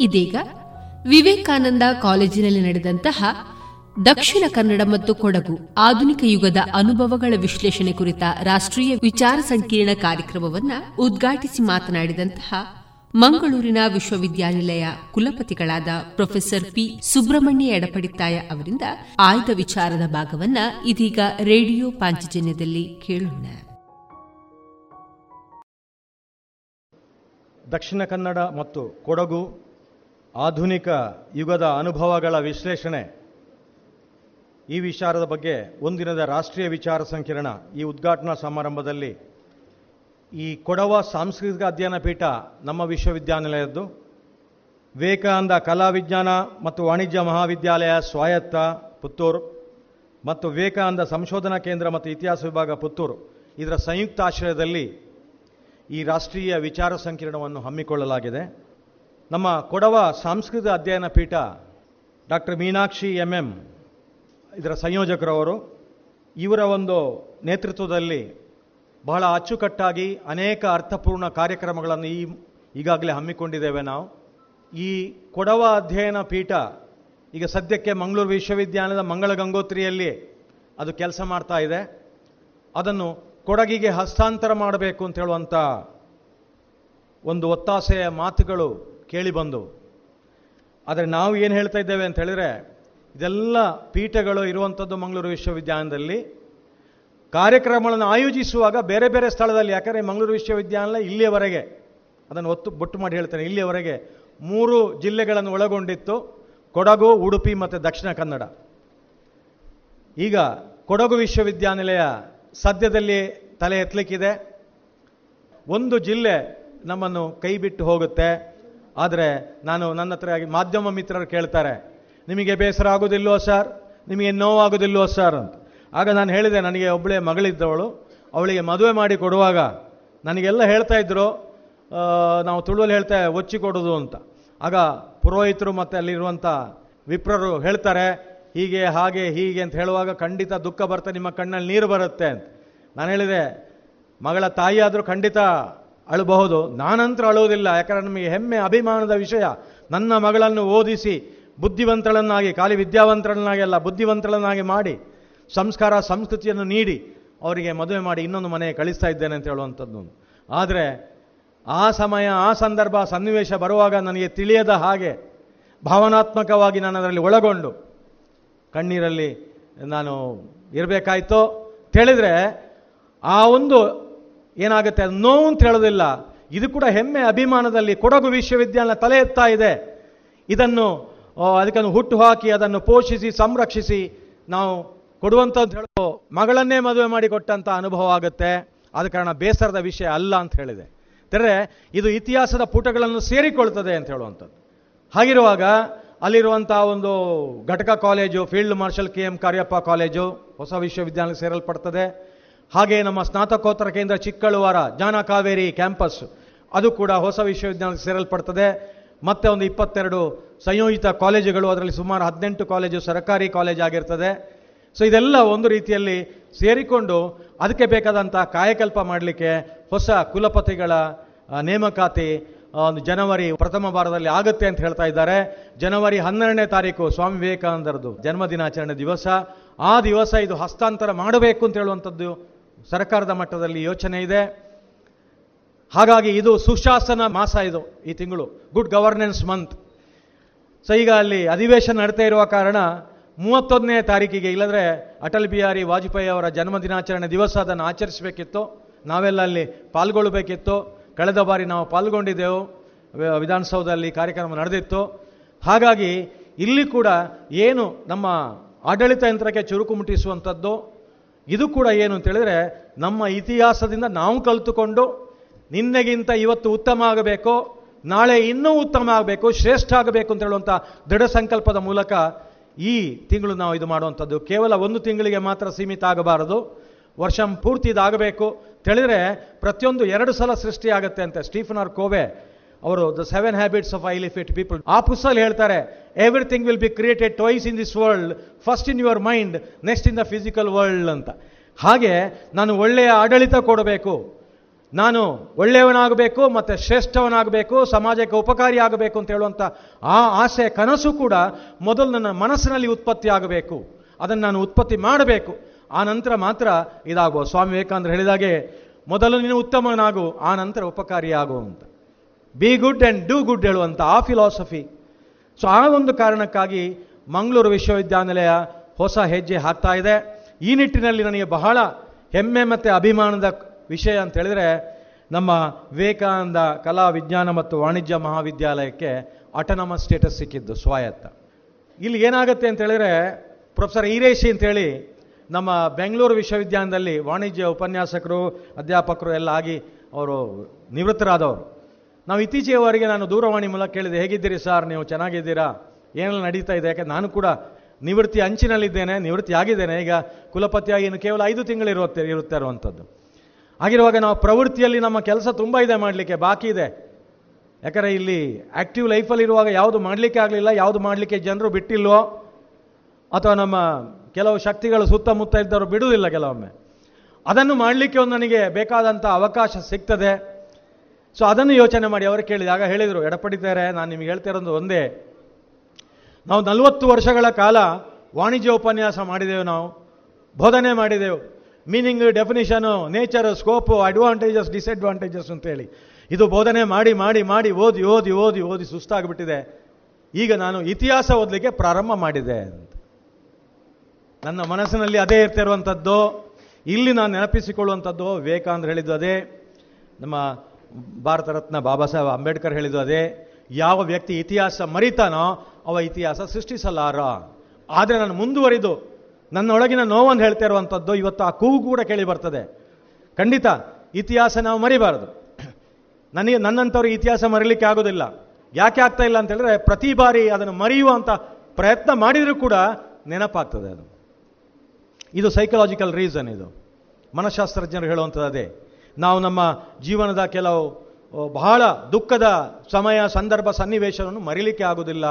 ಇದೀಗ ವಿವೇಕಾನಂದ ಕಾಲೇಜಿನಲ್ಲಿ ನಡೆದಂತಹ ದಕ್ಷಿಣ ಕನ್ನಡ ಮತ್ತು ಕೊಡಗು ಆಧುನಿಕ ಯುಗದ ಅನುಭವಗಳ ವಿಶ್ಲೇಷಣೆ ಕುರಿತ ರಾಷ್ಟ್ರೀಯ ವಿಚಾರ ಸಂಕಿರಣ ಕಾರ್ಯಕ್ರಮವನ್ನು ಉದ್ಘಾಟಿಸಿ ಮಾತನಾಡಿದಂತಹ ಮಂಗಳೂರಿನ ವಿಶ್ವವಿದ್ಯಾನಿಲಯ ಕುಲಪತಿಗಳಾದ ಪ್ರೊಫೆಸರ್ ಪಿ. ಸುಬ್ರಹ್ಮಣ್ಯ ಎಡಪಡಿತಾಯ ಅವರಿಂದ ಆಯ್ದ ವಿಚಾರದ ಭಾಗವನ್ನ ಇದೀಗ ರೇಡಿಯೋ ಪಾಂಚಜನ್ಯದಲ್ಲಿ ಕೇಳೋಣ. ದಕ್ಷಿಣ ಕನ್ನಡ ಮತ್ತು ಕೊಡಗು ಆಧುನಿಕ ಯುಗದ ಅನುಭವಗಳ ವಿಶ್ಲೇಷಣೆ. ಈ ವಿಚಾರದ ಬಗ್ಗೆ ಒಂದಿನದ ರಾಷ್ಟ್ರೀಯ ವಿಚಾರ ಸಂಕಿರಣ ಈ ಉದ್ಘಾಟನಾ ಸಮಾರಂಭದಲ್ಲಿ. ಈ ಕೊಡವ ಸಾಂಸ್ಕೃತಿಕ ಅಧ್ಯಯನ ಪೀಠ ನಮ್ಮ ವಿಶ್ವವಿದ್ಯಾನಿಲಯದ್ದು. ವಿವೇಕಾನಂದ ಕಲಾ ವಿಜ್ಞಾನ ಮತ್ತು ವಾಣಿಜ್ಯ ಮಹಾವಿದ್ಯಾಲಯ ಸ್ವಾಯತ್ತ ಪುತ್ತೂರು. ಮತ್ತು ವಿವೇಕಾನಂದ ಸಂಶೋಧನಾ ಕೇಂದ್ರ ಮತ್ತು ಇತಿಹಾಸ ವಿಭಾಗ ಪುತ್ತೂರು. ಇದರ ಸಂಯುಕ್ತ ಆಶ್ರಯದಲ್ಲಿ ಈ ರಾಷ್ಟ್ರೀಯ ವಿಚಾರ ಸಂಕಿರಣವನ್ನು ಹಮ್ಮಿಕೊಳ್ಳಲಾಗಿದೆ. ನಮ್ಮ ಕೊಡವ ಸಾಂಸ್ಕೃತಿಕ ಅಧ್ಯಯನ ಪೀಠ ಡಾಕ್ಟರ್ ಮೀನಾಕ್ಷಿ ಎಂ ಎಂ ಇದರ ಸಂಯೋಜಕರವರು, ಇವರ ಒಂದು ನೇತೃತ್ವದಲ್ಲಿ ಬಹಳ ಅಚ್ಚುಕಟ್ಟಾಗಿ ಅನೇಕ ಅರ್ಥಪೂರ್ಣ ಕಾರ್ಯಕ್ರಮಗಳನ್ನು ಈ ಈಗಾಗಲೇ ಹಮ್ಮಿಕೊಂಡಿದ್ದೇವೆ ನಾವು. ಈ ಕೊಡವ ಅಧ್ಯಯನ ಪೀಠ ಈಗ ಸದ್ಯಕ್ಕೆ ಮಂಗಳೂರು ವಿಶ್ವವಿದ್ಯಾಲಯದ ಮಂಗಳ ಗಂಗೋತ್ರಿಯಲ್ಲಿ ಅದು ಕೆಲಸ ಮಾಡ್ತಾ ಇದೆ. ಅದನ್ನು ಕೊಡಗಿಗೆ ಹಸ್ತಾಂತರ ಮಾಡಬೇಕು ಅಂತ ಹೇಳುವಂಥ ಒಂದು ಒತ್ತಾಸೆಯ ಮಾತುಗಳು ಕೇಳಿಬಂದು ಆದರೆ ನಾವು ಏನು ಹೇಳ್ತಾ ಇದ್ದೇವೆ ಅಂತ ಹೇಳಿದರೆ, ಇದೆಲ್ಲ ಪೀಠಗಳು ಇರುವಂಥದ್ದು ಮಂಗಳೂರು ವಿಶ್ವವಿದ್ಯಾಲಯದಲ್ಲಿ. ಕಾರ್ಯಕ್ರಮಗಳನ್ನು ಆಯೋಜಿಸುವಾಗ ಬೇರೆ ಬೇರೆ ಸ್ಥಳದಲ್ಲಿ, ಯಾಕಂದರೆ ಮಂಗಳೂರು ವಿಶ್ವವಿದ್ಯಾಲಯ ಇಲ್ಲಿಯವರೆಗೆ, ಅದನ್ನು ಒತ್ತು ಬೊಟ್ಟು ಮಾಡಿ ಹೇಳ್ತೇನೆ, ಇಲ್ಲಿಯವರೆಗೆ ಮೂರು ಜಿಲ್ಲೆಗಳನ್ನು ಒಳಗೊಂಡಿತ್ತು, ಕೊಡಗು, ಉಡುಪಿ ಮತ್ತು ದಕ್ಷಿಣ ಕನ್ನಡ. ಈಗ ಕೊಡಗು ವಿಶ್ವವಿದ್ಯಾನಿಲಯ ಸದ್ಯದಲ್ಲಿ ತಲೆ ಎತ್ತಲಿಕ್ಕಿದೆ ಒಂದು ಜಿಲ್ಲೆ ನಮ್ಮನ್ನು ಕೈ ಬಿಟ್ಟು ಹೋಗುತ್ತೆ. ಆದರೆ ನಾನು ನನ್ನ ಹತ್ರ ಮಾಧ್ಯಮ ಮಿತ್ರರು ಕೇಳ್ತಾರೆ, ನಿಮಗೆ ಬೇಸರ ಆಗೋದಿಲ್ವೋ ಸರ್? ನಿಮಗೆ ನೋವಾಗೋದಿಲ್ವೋ ಸರ್? ಅಂತ. ಆಗ ನಾನು ಹೇಳಿದೆ, ನನಗೆ ಒಬ್ಬಳೇ ಮಗಳಿದ್ದವಳು, ಅವಳಿಗೆ ಮದುವೆ ಮಾಡಿ ಕೊಡುವಾಗ ನನಗೆಲ್ಲ ಹೇಳ್ತಾ ಇದ್ರು ನಾವು ತುಳುವಲ್ಲಿ ಹೇಳ್ತಾ ಒಚ್ಚಿ ಕೊಡೋದು ಅಂತ. ಆಗ ಪುರೋಹಿತರು ಮತ್ತು ಅಲ್ಲಿರುವಂಥ ವಿಪ್ರರು ಹೇಳ್ತಾರೆ, ಹೀಗೆ, ಹಾಗೆ, ಹೀಗೆ ಅಂತ ಹೇಳುವಾಗ ಖಂಡಿತ ದುಃಖ ಬರುತ್ತೆ ನಿಮ್ಮ ಕಣ್ಣಲ್ಲಿ ನೀರು ಬರುತ್ತೆ ಅಂತ. ನಾನು ಹೇಳಿದೆ, ಮಗಳ ತಾಯಿಯಾದರೂ ಖಂಡಿತ ಅಳಬಹುದು. ನಾನಂತರ ಅಳುವುದಿಲ್ಲ. ಯಾಕಂದರೆ ನಮಗೆ ಹೆಮ್ಮೆ, ಅಭಿಮಾನದ ವಿಷಯ. ನನ್ನ ಮಗಳನ್ನು ಓದಿಸಿ, ಬುದ್ಧಿವಂತಳನ್ನಾಗಿ, ಖಾಲಿ ವಿದ್ಯಾವಂತರನ್ನಾಗಿ ಅಲ್ಲ, ಬುದ್ಧಿವಂತಳನ್ನಾಗಿ ಮಾಡಿ, ಸಂಸ್ಕಾರ, ಸಂಸ್ಕೃತಿಯನ್ನು ನೀಡಿ, ಅವರಿಗೆ ಮದುವೆ ಮಾಡಿ, ಇನ್ನೊಂದು ಮನೆಗೆ ಕಳಿಸ್ತಾ ಇದ್ದೇನೆ ಅಂತ ಹೇಳುವಂಥದ್ದು. ಆದರೆ, ಆ ಸಮಯ, ಆ ಸಂದರ್ಭ ಸನ್ನಿವೇಶ ಬರುವಾಗ ನನಗೆ ತಿಳಿಯದ ಹಾಗೆ, ಭಾವನಾತ್ಮಕವಾಗಿ ನಾನು ಅದರಲ್ಲಿ ಒಳಗೊಂಡು, ಕಣ್ಣೀರಲ್ಲಿ ನಾನು ಇರಬೇಕಾಯ್ತೋ, ತಿಳಿದರೆ, ಆ ಒಂದು ಏನಾಗುತ್ತೆ ಅದು ನೋವು ಅಂತ ಹೇಳೋದಿಲ್ಲ. ಇದು ಕೂಡ ಹೆಮ್ಮೆ ಅಭಿಮಾನದಲ್ಲಿ ಕೊಡಗು ವಿಶ್ವವಿದ್ಯಾಲಯ ತಲೆ ಎತ್ತಾ ಇದೆ. ಇದನ್ನು ಅದಕ್ಕನ್ನು ಹುಟ್ಟು ಹಾಕಿ ಅದನ್ನು ಪೋಷಿಸಿ, ಸಂರಕ್ಷಿಸಿ ನಾವು ಕೊಡುವಂಥದ್ದು ಹೇಳೋ ಮಗಳನ್ನೇ ಮದುವೆ ಮಾಡಿ ಕೊಟ್ಟಂಥ ಅನುಭವ ಆಗುತ್ತೆ. ಆದ ಕಾರಣ ಬೇಸರದ ವಿಷಯ ಅಲ್ಲ ಅಂತ ಹೇಳಿದೆ. ತೆರೆ, ಇದು ಇತಿಹಾಸದ ಪುಟಗಳನ್ನು ಸೇರಿಕೊಳ್ತದೆ ಅಂತ ಹೇಳುವಂಥದ್ದು. ಹಾಗಿರುವಾಗ ಅಲ್ಲಿರುವಂಥ ಒಂದು ಘಟಕ college, field marshal K M Cariappa college ಹೊಸ ವಿಶ್ವವಿದ್ಯಾಲಯ ಸೇರಲ್ಪಡ್ತದೆ. ಹಾಗೆ ನಮ್ಮ ಸ್ನಾತಕೋತ್ತರ ಕೇಂದ್ರ ಚಿಕ್ಕಳುವಾರ ಜ್ಞಾನ ಕಾವೇರಿ ಕ್ಯಾಂಪಸ್. ಅದು ಕೂಡ ಹೊಸ ವಿಶ್ವವಿದ್ಯಾಲಯ ಸೇರಲ್ಪಡ್ತದೆ. ಮತ್ತೆ ಒಂದು ಇಪ್ಪತ್ತೆರಡು ಸಂಯೋಜಿತ ಕಾಲೇಜುಗಳು, ಅದರಲ್ಲಿ ಸುಮಾರು ಹದಿನೆಂಟು ಕಾಲೇಜು ಸರ್ಕಾರಿ ಕಾಲೇಜ್ ಆಗಿರ್ತದೆ. ಸೊ ಇದೆಲ್ಲ ಒಂದು ರೀತಿಯಲ್ಲಿ ಸೇರಿಕೊಂಡು ಅದಕ್ಕೆ ಬೇಕಾದಂಥ ಕಾಯಕಲ್ಪ ಮಾಡಲಿಕ್ಕೆ ಹೊಸ ಕುಲಪತಿಗಳ ನೇಮಕಾತಿ ಒಂದು ಜನವರಿ ಪ್ರಥಮ ವಾರದಲ್ಲಿ ಆಗುತ್ತೆ ಅಂತ ಹೇಳ್ತಾ ಇದ್ದಾರೆ. ಜನವರಿ ಹನ್ನೆರಡನೇ ತಾರೀಕು ಸ್ವಾಮಿ ವಿವೇಕಾನಂದರದು ಜನ್ಮದಿನಾಚರಣೆ ದಿವಸ. ಆ ದಿವಸ ಇದು ಹಸ್ತಾಂತರ ಮಾಡಬೇಕು ಅಂತ ಹೇಳುವಂಥದ್ದು ಸರ್ಕಾರದ ಮಟ್ಟದಲ್ಲಿ ಯೋಚನೆ ಇದೆ. ಹಾಗಾಗಿ ಇದು ಸುಶಾಸನ ಮಾಸ ಇದು ಈ ತಿಂಗಳು. ಗುಡ್ ಗವರ್ನೆನ್ಸ್ ಮಂತ್ ಸೊ ಈಗ ಅಲ್ಲಿ ಅಧಿವೇಶನ ನಡೀತಾ ಇರುವ ಕಾರಣ ಮೂವತ್ತೊಂದನೇ ತಾರೀಕಿಗೆ, ಇಲ್ಲದ್ರೆ ಅಟಲ್ ಬಿಹಾರಿ ವಾಜಪೇಯಿ ಅವರ ಜನ್ಮದಿನಾಚರಣೆ ದಿವಸ ಅದನ್ನು ಆಚರಿಸಬೇಕಿತ್ತು. ನಾವೆಲ್ಲ ಅಲ್ಲಿ ಪಾಲ್ಗೊಳ್ಳಬೇಕಿತ್ತು. ಕಳೆದ ಬಾರಿ ನಾವು ಪಾಲ್ಗೊಂಡಿದ್ದೆವು. ವಿಧಾನಸೌಧದಲ್ಲಿ ಕಾರ್ಯಕ್ರಮ ನಡೆದಿತ್ತು. ಹಾಗಾಗಿ ಇಲ್ಲಿ ಕೂಡ ಏನು ನಮ್ಮ ಆಡಳಿತ ಯಂತ್ರಕ್ಕೆ ಚುರುಕು ಮುಟ್ಟಿಸುವಂಥದ್ದು ಇದು ಕೂಡ ಏನು ಅಂತ ಹೇಳಿದ್ರೆ, ನಮ್ಮ ಇತಿಹಾಸದಿಂದ ನಾವು ಕಲಿತುಕೊಂಡು, ನಿನ್ನೆಗಿಂತ ಇವತ್ತು ಉತ್ತಮ ಆಗಬೇಕು, ನಾಳೆ ಇನ್ನೂ ಉತ್ತಮ ಆಗಬೇಕು, ಶ್ರೇಷ್ಠ ಆಗಬೇಕು ಅಂತ ಹೇಳುವಂಥ ದೃಢ ಸಂಕಲ್ಪದ ಮೂಲಕ ಈ ತಿಂಗಳು ನಾವು ಇದು ಮಾಡುವಂಥದ್ದು. ಕೇವಲ ಒಂದು ತಿಂಗಳಿಗೆ ಮಾತ್ರ ಸೀಮಿತ ಆಗಬಾರದು. ವರ್ಷ ಪೂರ್ತಿ ಇದಾಗಬೇಕು ತಿಳಿದ್ರೆ ಪ್ರತಿಯೊಂದು ಎರಡು ಸಲ ಸೃಷ್ಟಿಯಾಗುತ್ತೆ ಅಂತ ಸ್ಟೀಫನ್ ಆರ್ ಕೋವೆ ಅವರು the seven habits of highly effective people ಆ ಪುಸ್ತಕದಲ್ಲಿ ಹೇಳ್ತಾರೆ everything will be created twice in this world first in your mind next in the physical world ಅಂತ. ಹಾಗೆ, ನಾನು ಒಳ್ಳೆಯ ಆಡಳಿತ ಕೊಡಬೇಕು. ನಾನು ಒಳ್ಳೆಯವನಾಗಬೇಕು ಮತ್ತು ಶ್ರೇಷ್ಠವನಾಗಬೇಕು, ಸಮಾಜಕ್ಕೆ ಉಪಕಾರಿ ಆಗಬೇಕು ಅಂತ ಹೇಳುವಂಥ ಆ ಆಸೆ, ಕನಸು ಕೂಡ ಮೊದಲು ನನ್ನ ಮನಸ್ಸಿನಲ್ಲಿ ಉತ್ಪತ್ತಿ ಆಗಬೇಕು. ಅದನ್ನು ನಾನು ಉತ್ಪತ್ತಿ ಮಾಡಬೇಕು. ಆ ನಂತರ ಮಾತ್ರ ಇದಾಗುವ. ಸ್ವಾಮಿ ವಿವೇಕಾನಂದರು ಹೇಳಿದಾಗೆ, ಮೊದಲು ನೀನು ಉತ್ತಮನಾಗು, ಆ ನಂತರ ಉಪಕಾರಿಯಾಗು, ಅಂತ. Be good and do good ಹೇಳುವಂಥ ಆ ಫಿಲಾಸಫಿ ಸೊ ಆ ಒಂದು ಕಾರಣಕ್ಕಾಗಿ ಮಂಗಳೂರು ವಿಶ್ವವಿದ್ಯಾನಿಲಯ ಹೊಸ ಹೆಜ್ಜೆ ಹಾಕ್ತಾ ಇದೆ. ಈ ನಿಟ್ಟಿನಲ್ಲಿ ನನಗೆ ಬಹಳ ಹೆಮ್ಮೆ ಮತ್ತು ಅಭಿಮಾನದ ವಿಷಯ ಅಂತ ಹೇಳಿದರೆ, ನಮ್ಮ ವಿವೇಕಾನಂದ ಕಲಾ ವಿಜ್ಞಾನ ಮತ್ತು ವಾಣಿಜ್ಯ ಮಹಾವಿದ್ಯಾಲಯಕ್ಕೆ ಆಟೋನಮಸ್ ಸ್ಟೇಟಸ್ ಸಿಕ್ಕಿದ್ದು ಸ್ವಾಯತ್ತ. ಇಲ್ಲಿ ಏನಾಗುತ್ತೆ ಅಂತ ಹೇಳಿದ್ರೆ, ಪ್ರೊಫೆಸರ್ ಈರೇಶಿ ಅಂತೇಳಿ ನಮ್ಮ ಬೆಂಗಳೂರು ವಿಶ್ವವಿದ್ಯಾಲಯದಲ್ಲಿ ವಾಣಿಜ್ಯ ಉಪನ್ಯಾಸಕರು, ಅಧ್ಯಾಪಕರು ಎಲ್ಲ ಆಗಿ ಅವರು ನಿವೃತ್ತರಾದವರು. ನಾವು ಇತ್ತೀಚೆಯವರೆಗೆ ನಾನು ದೂರವಾಣಿ ಮೂಲಕ ಕೇಳಿದೆ, ಹೇಗಿದ್ದೀರಿ ಸರ್? ನೀವು ಚೆನ್ನಾಗಿದ್ದೀರಾ? ಏನೆಲ್ಲ ನಡೀತಾ ಇದೆ? ಯಾಕೆ, ನಾನು ಕೂಡ ನಿವೃತ್ತಿ ಅಂಚಿನಲ್ಲಿದ್ದೇನೆ, ನಿವೃತ್ತಿ ಆಗಿದ್ದೇನೆ. ಈಗ ಕುಲಪತಿಯಾಗಿ ಇನ್ನು ಕೇವಲ ಐದು ತಿಂಗಳು ಇರುತ್ತೆ ಇರುತ್ತೆ ಇರುವಂಥದ್ದು ಆಗಿರುವಾಗ ನಾವು ಪ್ರವೃತ್ತಿಯಲ್ಲಿ ನಮ್ಮ ಕೆಲಸ ತುಂಬ ಇದೆ ಮಾಡಲಿಕ್ಕೆ, ಬಾಕಿ ಇದೆ. ಯಾಕಂದರೆ ಇಲ್ಲಿ ಆ್ಯಕ್ಟಿವ್ ಲೈಫಲ್ಲಿರುವಾಗ ಯಾವುದು ಮಾಡಲಿಕ್ಕೆ ಆಗಲಿಲ್ಲ, ಯಾವುದು ಮಾಡಲಿಕ್ಕೆ ಜನರು ಬಿಟ್ಟಿಲ್ವೋ, ಅಥವಾ ನಮ್ಮ ಕೆಲವು ಶಕ್ತಿಗಳು ಸುತ್ತಮುತ್ತ ಇದ್ದವರು ಬಿಡುವುದಿಲ್ಲ ಕೆಲವೊಮ್ಮೆ. ಅದನ್ನು ಮಾಡಲಿಕ್ಕೆ ಒಂದು ನನಗೆ ಬೇಕಾದಂಥ ಅವಕಾಶ ಸಿಗ್ತದೆ. ಸೊ ಅದನ್ನು ಯೋಚನೆ ಮಾಡಿ ಅವರು ಕೇಳಿದೆ. ಆಗ ಹೇಳಿದರು, ಎಡಪಡಿತಾರೆ, ನಾನು ನಿಮಗೆ ಹೇಳ್ತಾ ಇರೋದು ಒಂದೇ. ನಾವು ನಲವತ್ತು ವರ್ಷಗಳ ಕಾಲ ವಾಣಿಜ್ಯ ಉಪನ್ಯಾಸ ಮಾಡಿದೆವು ನಾವು, ಬೋಧನೆ ಮಾಡಿದೆವು. Meaning definition nature scope advantages disadvantages ಅಂತೇಳಿ. ಇದು ಬೋಧನೆ ಮಾಡಿ ಮಾಡಿ ಮಾಡಿ ಓದಿ ಓದಿ ಓದಿ ಓದಿ ಸುಸ್ತಾಗಿಬಿಟ್ಟಿದೆ. ಈಗ ನಾನು ಇತಿಹಾಸ ಓದಲಿಕ್ಕೆ ಪ್ರಾರಂಭ ಮಾಡಿದೆ ಅಂತ. ನನ್ನ ಮನಸ್ಸಿನಲ್ಲಿ ಅದೇ ಇರ್ತಿರುವಂಥದ್ದು ಇಲ್ಲಿ ನಾನು ನೆನಪಿಸಿಕೊಳ್ಳುವಂಥದ್ದು, ವಿವೇಕಾನಂದ ಹೇಳಿದ್ದು ಅದೇ. ನಮ್ಮ ಭಾರತ ರತ್ನ ಬಾಬಾ ಸಾಹೇಬ್ ಅಂಬೇಡ್ಕರ್ ಹೇಳಿದ್ದು ಅದೇ, ಯಾವ ವ್ಯಕ್ತಿ ಇತಿಹಾಸ ಮರಿತಾನೋ ಅವ ಇತಿಹಾಸ ಸೃಷ್ಟಿಸಲಾರ. ಆದರೆ ನಾನು ಮುಂದುವರಿದು, ನನ್ನೊಳಗಿನ ನೋವನ್ನು ಹೇಳ್ತಾ ಇರುವಂಥದ್ದು ಇವತ್ತು ಆ ಕೂಗು ಕೂಡ ಕೇಳಿ ಬರ್ತದೆ. ಖಂಡಿತ, ಇತಿಹಾಸ ನಾವು ಮರಿಬಾರದು. ನನಗೆ, ನನ್ನಂಥವ್ರು ಇತಿಹಾಸ ಮರಿಲಿಕ್ಕೆ ಆಗೋದಿಲ್ಲ. ಯಾಕೆ ಆಗ್ತಾ ಇಲ್ಲ ಅಂತ ಹೇಳಿದ್ರೆ ಪ್ರತಿ ಬಾರಿ ಅದನ್ನು ಮರೆಯುವಂಥ ಪ್ರಯತ್ನ ಮಾಡಿದರೂ ಕೂಡ ನೆನಪಾಗ್ತದೆ ಅದು. ಇದು ಸೈಕಲಾಜಿಕಲ್ ರೀಸನ್ ಇದು. ಮನಃಶಾಸ್ತ್ರಜ್ಞರು ಹೇಳುವಂಥದ್ದು ಅದೇ. ನಾವು ನಮ್ಮ ಜೀವನದ ಕೆಲವು ಬಹಳ ದುಃಖದ ಸಮಯ, ಸಂದರ್ಭ, ಸನ್ನಿವೇಶವನ್ನು ಮರಿಲಿಕ್ಕೆ ಆಗೋದಿಲ್ಲ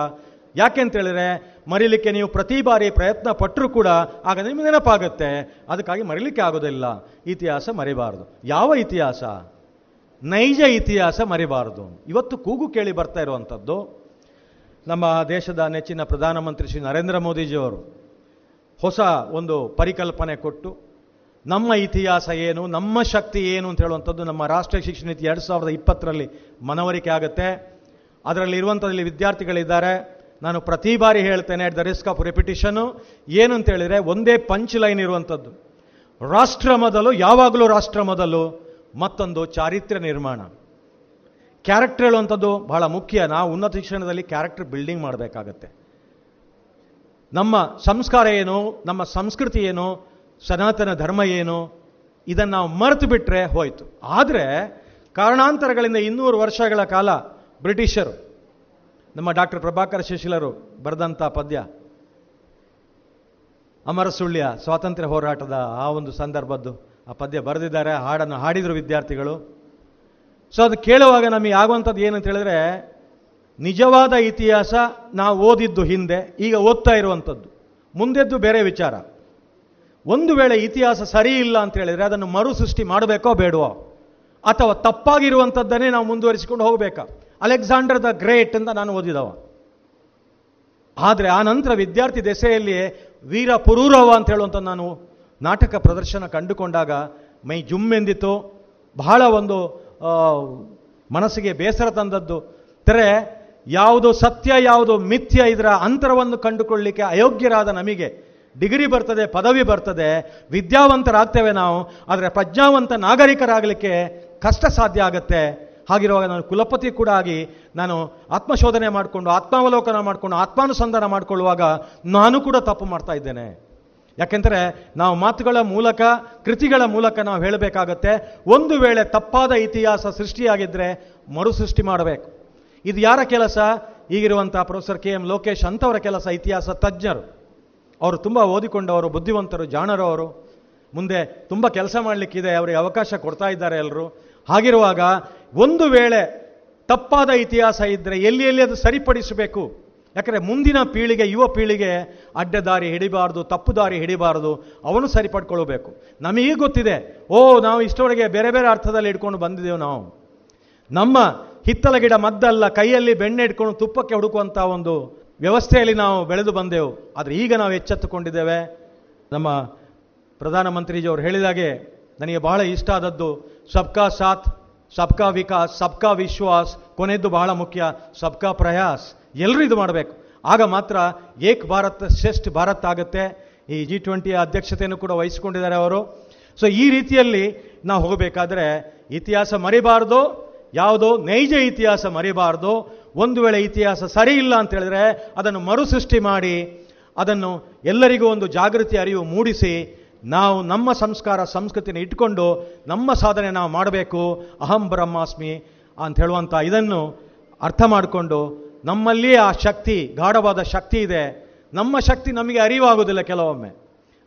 ಯಾಕೆ ಮರೀಲಿಕ್ಕೆ ಮರಿಲಿಕ್ಕೆ ನೀವು ಪ್ರತಿ ಬಾರಿ ಪ್ರಯತ್ನ ಪಟ್ಟರೂ ಕೂಡ ಆಗ ನಿಮಗೆ ನೆನಪಾಗುತ್ತೆ. ಅದಕ್ಕಾಗಿ ಮರಿಲಿಕ್ಕೆ ಆಗೋದಿಲ್ಲ ಇತಿಹಾಸ ಮರಿಬಾರದು. ಯಾವ ಇತಿಹಾಸ? ನೈಜ ಇತಿಹಾಸ ಮರಿಬಾರದು. ಇವತ್ತು ಕೂಗು ಕೇಳಿ ಬರ್ತಾ ಇರುವಂಥದ್ದು, ನಮ್ಮ ದೇಶದ ನೆಚ್ಚಿನ ಪ್ರಧಾನಮಂತ್ರಿ ಶ್ರೀ ನರೇಂದ್ರ ಮೋದಿಜಿಯವರು ಹೊಸ ಒಂದು ಪರಿಕಲ್ಪನೆ ಕೊಟ್ಟು ನಮ್ಮ ಇತಿಹಾಸ ಏನು, ನಮ್ಮ ಶಕ್ತಿ ಏನು ಅಂತ ಹೇಳುವಂಥದ್ದು ನಮ್ಮ ರಾಷ್ಟ್ರೀಯ ಶಿಕ್ಷಣ ನೀತಿ ಎರಡು ಸಾವಿರದ ಇಪ್ಪತ್ತರಲ್ಲಿ ಮನವರಿಕೆ ಆಗುತ್ತೆ. ಅದರಲ್ಲಿ ಇರುವಂಥದ್ದಲ್ಲಿ ವಿದ್ಯಾರ್ಥಿಗಳಿದ್ದಾರೆ. ನಾನು ಪ್ರತಿ ಬಾರಿ ಹೇಳ್ತೇನೆ at the risk of repetition ಏನು ಅಂತ ಹೇಳಿದರೆ ಒಂದೇ ಪಂಚ್ ಲೈನ್ ಇರುವಂಥದ್ದು. ರಾಷ್ಟ್ರ ಮೊದಲು, ಯಾವಾಗಲೂ ರಾಷ್ಟ್ರ ಮೊದಲು, ಮತ್ತೊಂದು ಚಾರಿತ್ರ್ಯ ನಿರ್ಮಾಣ. ಕ್ಯಾರೆಕ್ಟರ್ ಹೇಳುವಂಥದ್ದು ಬಹಳ ಮುಖ್ಯ. ನಾವು ಉನ್ನತ ಶಿಕ್ಷಣದಲ್ಲಿ ಕ್ಯಾರೆಕ್ಟರ್ ಬಿಲ್ಡಿಂಗ್ ಮಾಡಬೇಕಾಗತ್ತೆ. ನಮ್ಮ ಸಂಸ್ಕಾರ ಏನು, ನಮ್ಮ ಸಂಸ್ಕೃತಿ ಏನು ಸನಾತನ ಧರ್ಮ ಏನು, ಇದನ್ನು ನಾವು ಮರೆತು ಬಿಟ್ಟರೆ ಹೋಯಿತು. ಆದರೆ, ಕಾರಣಾಂತರಗಳಿಂದ ಇನ್ನೂರು ವರ್ಷಗಳ ಕಾಲ ಬ್ರಿಟಿಷರು, ನಮ್ಮ ಡಾಕ್ಟರ್ ಪ್ರಭಾಕರ ಶಿಶಿಲರು ಬರೆದಂಥ ಪದ್ಯ, ಅಮರ ಸುಳ್ಯ ಸ್ವಾತಂತ್ರ್ಯ ಹೋರಾಟದ ಆ ಒಂದು ಸಂದರ್ಭದ್ದು, ಆ ಪದ್ಯ ಬರೆದಿದ್ದಾರೆ, ಹಾಡನ್ನು ಹಾಡಿದರು ವಿದ್ಯಾರ್ಥಿಗಳು. ಸೊ ಅದು ಕೇಳುವಾಗ ನಮಗೆ ಆಗುವಂಥದ್ದು ಏನಂತ ಹೇಳಿದ್ರೆ, ನಿಜವಾದ ಇತಿಹಾಸ ನಾವು ಓದಿದ್ದು ಹಿಂದೆ, ಈಗ ಓದ್ತಾ ಇರುವಂಥದ್ದು. ಮುಂದೆದ್ದು ಬೇರೆ ವಿಚಾರ. ಒಂದು ವೇಳೆ ಇತಿಹಾಸ ಸರಿ ಇಲ್ಲ ಅಂತ ಹೇಳಿದರೆ ಅದನ್ನು ಮರು ಸೃಷ್ಟಿ ಮಾಡಬೇಕೋ ಬೇಡವೋ? ಅಥವಾ ತಪ್ಪಾಗಿರುವಂಥದ್ದನ್ನೇ ನಾವು ಮುಂದುವರಿಸಿಕೊಂಡು ಹೋಗಬೇಕಾ? ಅಲೆಕ್ಸಾಂಡರ್ ದ ಗ್ರೇಟ್ ಅಂತ ನಾನು ಓದಿದವ. ಆದರೆ ಆ ನಂತರ ವಿದ್ಯಾರ್ಥಿ ದೆಸೆಯಲ್ಲಿಯೇ ವೀರ ಪುರೂರವ ಅಂತ ಹೇಳುವಂಥ ನಾನು ನಾಟಕ ಪ್ರದರ್ಶನ ಕಂಡುಕೊಂಡಾಗ ಮೈ ಜುಮ್ಮೆಂದಿತು ಬಹಳ ಒಂದು ಮನಸ್ಸಿಗೆ ಬೇಸರ ತಂದದ್ದು. ತೆರೆ, ಯಾವುದು ಸತ್ಯ, ಯಾವುದು ಮಿಥ್ಯ ಇದರ ಅಂತರವನ್ನು ಕಂಡುಕೊಳ್ಳಲಿಕ್ಕೆ ಅಯೋಗ್ಯರಾದ ನಮಗೆ ಡಿಗ್ರಿ ಬರ್ತದೆ, ಪದವಿ ಬರ್ತದೆ, ವಿದ್ಯಾವಂತರಾಗ್ತೇವೆ ನಾವು, ಆದರೆ ಪ್ರಜ್ಞಾವಂತ ನಾಗರಿಕರಾಗಲಿಕ್ಕೆ ಕಷ್ಟ ಸಾಧ್ಯ ಆಗುತ್ತೆ. ಹಾಗಿರುವಾಗ ನಾನು ಕುಲಪತಿ ಕೂಡ ಆಗಿ ನಾನು ಆತ್ಮಶೋಧನೆ ಮಾಡಿಕೊಂಡು, ಆತ್ಮಾವಲೋಕನ ಮಾಡಿಕೊಂಡು, ಆತ್ಮಾನುಸಂಧಾನ ಮಾಡಿಕೊಳ್ಳುವಾಗ ನಾನು ಕೂಡ ತಪ್ಪು ಮಾಡ್ತಾ ಇದ್ದೇನೆ. ಯಾಕೆಂದರೆ ನಾವು ಮಾತುಗಳ ಮೂಲಕ, ಕೃತಿಗಳ ಮೂಲಕ ನಾವು ಹೇಳಬೇಕಾಗತ್ತೆ, ಒಂದು ವೇಳೆ ತಪ್ಪಾದ ಇತಿಹಾಸ ಸೃಷ್ಟಿಯಾಗಿದ್ದರೆ ಮರು ಸೃಷ್ಟಿ ಮಾಡಬೇಕು. ಇದು ಯಾರ ಕೆಲಸ? ಈಗಿರುವಂಥ ಪ್ರೊಫೆಸರ್ ಕೆ ಎಂ ಲೋಕೇಶ್ ಅಂಥವರ ಕೆಲಸ ಇತಿಹಾಸ ತಜ್ಞರು. ಅವರು ತುಂಬ ಓದಿಕೊಂಡವರು, ಬುದ್ಧಿವಂತರು ಜಾಣರು ಅವರು ಮುಂದೆ ತುಂಬ ಕೆಲಸ ಮಾಡಲಿಕ್ಕಿದೆ, ಅವರಿಗೆ ಅವಕಾಶ ಕೊಡ್ತಾ ಇದ್ದಾರೆ ಎಲ್ಲರೂ ಹಾಗಿರುವಾಗ ಒಂದು ವೇಳೆ ತಪ್ಪಾದ ಇತಿಹಾಸ ಇದ್ದರೆ ಎಲ್ಲಿ ಎಲ್ಲಿ ಅದು ಸರಿಪಡಿಸಬೇಕು? ಯಾಕಂದರೆ ಮುಂದಿನ ಪೀಳಿಗೆ, ಯುವ ಪೀಳಿಗೆ ಅಡ್ಡ ದಾರಿ ಹಿಡಿಬಾರ್ದು, ತಪ್ಪು ದಾರಿ ಹಿಡಿಬಾರ್ದು, ಅವನು ಸರಿಪಡ್ಕೊಳ್ಬೇಕು. ನಮಗೀಗ ಗೊತ್ತಿದೆ, ಓ, ನಾವು ಇಷ್ಟೊಳಗೆ ಬೇರೆ ಬೇರೆ ಅರ್ಥದಲ್ಲಿ ಇಟ್ಕೊಂಡು ಬಂದಿದ್ದೇವೆ ನಾವು. ನಮ್ಮ ಹಿತ್ತಲ ಗಿಡ ಮದ್ದಲ್ಲ, ಕೈಯಲ್ಲಿ ಬೆಣ್ಣೆ ಇಟ್ಕೊಂಡು ತುಪ್ಪಕ್ಕೆ ಹುಡುಕುವಂಥ ಒಂದು ವ್ಯವಸ್ಥೆಯಲ್ಲಿ ನಾವು ಬೆಳೆದು ಬಂದೆವು. ಆದರೆ ಈಗ ನಾವು ಎಚ್ಚೆತ್ತುಕೊಂಡಿದ್ದೇವೆ. ನಮ್ಮ ಪ್ರಧಾನಮಂತ್ರಿಜಿಯವರು ಹೇಳಿದಾಗೆ ನನಗೆ ಬಹಳ ಇಷ್ಟ ಆದದ್ದು, ಸಬ್ಕಾ ಸಾಥ್, ಸಬ್ಕಾ ವಿಕಾಸ್, ಸಬ್ಕಾ ವಿಶ್ವಾಸ್ ಕೊನೆಯದ್ದು ಬಹಳ ಮುಖ್ಯ, ಸಬ್ಕಾ ಪ್ರಯಾಸ್. ಎಲ್ಲರೂ ಇದು ಮಾಡಬೇಕು. ಆಗ ಮಾತ್ರ ಏಕ್ ಭಾರತ್ ಶ್ರೇಷ್ಠ ಭಾರತ್ ಆಗುತ್ತೆ. ಈ ಜಿ ಟ್ವೆಂಟಿಯ ಅಧ್ಯಕ್ಷತೆಯನ್ನು ಕೂಡ ವಹಿಸಿಕೊಂಡಿದ್ದಾರೆ ಅವರು. ಸೊ ಈ ರೀತಿಯಲ್ಲಿ ನಾವು ಹೋಗಬೇಕಾದ್ರೆ ಇತಿಹಾಸ ಮರಿಬಾರ್ದು, ಯಾವುದೋ ನೈಜ ಇತಿಹಾಸ ಮರಿಬಾರ್ದು. ಒಂದು ವೇಳೆ ಇತಿಹಾಸ ಸರಿ ಇಲ್ಲ ಅಂತ ಹೇಳಿದ್ರೆ ಅದನ್ನು ಮರುಸೃಷ್ಟಿ ಮಾಡಿ ಅದನ್ನು ಎಲ್ಲರಿಗೂ ಒಂದು ಜಾಗೃತಿ ಅರಿವು ಮೂಡಿಸಿ ನಾವು ನಮ್ಮ ಸಂಸ್ಕಾರ, ಸಂಸ್ಕೃತಿನ ಇಟ್ಕೊಂಡು ನಮ್ಮ ಸಾಧನೆ ನಾವು ಮಾಡಬೇಕು. ಅಹಂ ಬ್ರಹ್ಮಾಸ್ಮಿ ಅಂತ ಹೇಳುವಂಥ ಇದನ್ನು ಅರ್ಥ ಮಾಡಿಕೊಂಡು ನಮ್ಮಲ್ಲಿಯೇ ಆ ಶಕ್ತಿ, ಗಾಢವಾದ ಶಕ್ತಿ ಇದೆ. ನಮ್ಮ ಶಕ್ತಿ ನಮಗೆ ಅರಿವಾಗುವುದಿಲ್ಲ ಕೆಲವೊಮ್ಮೆ.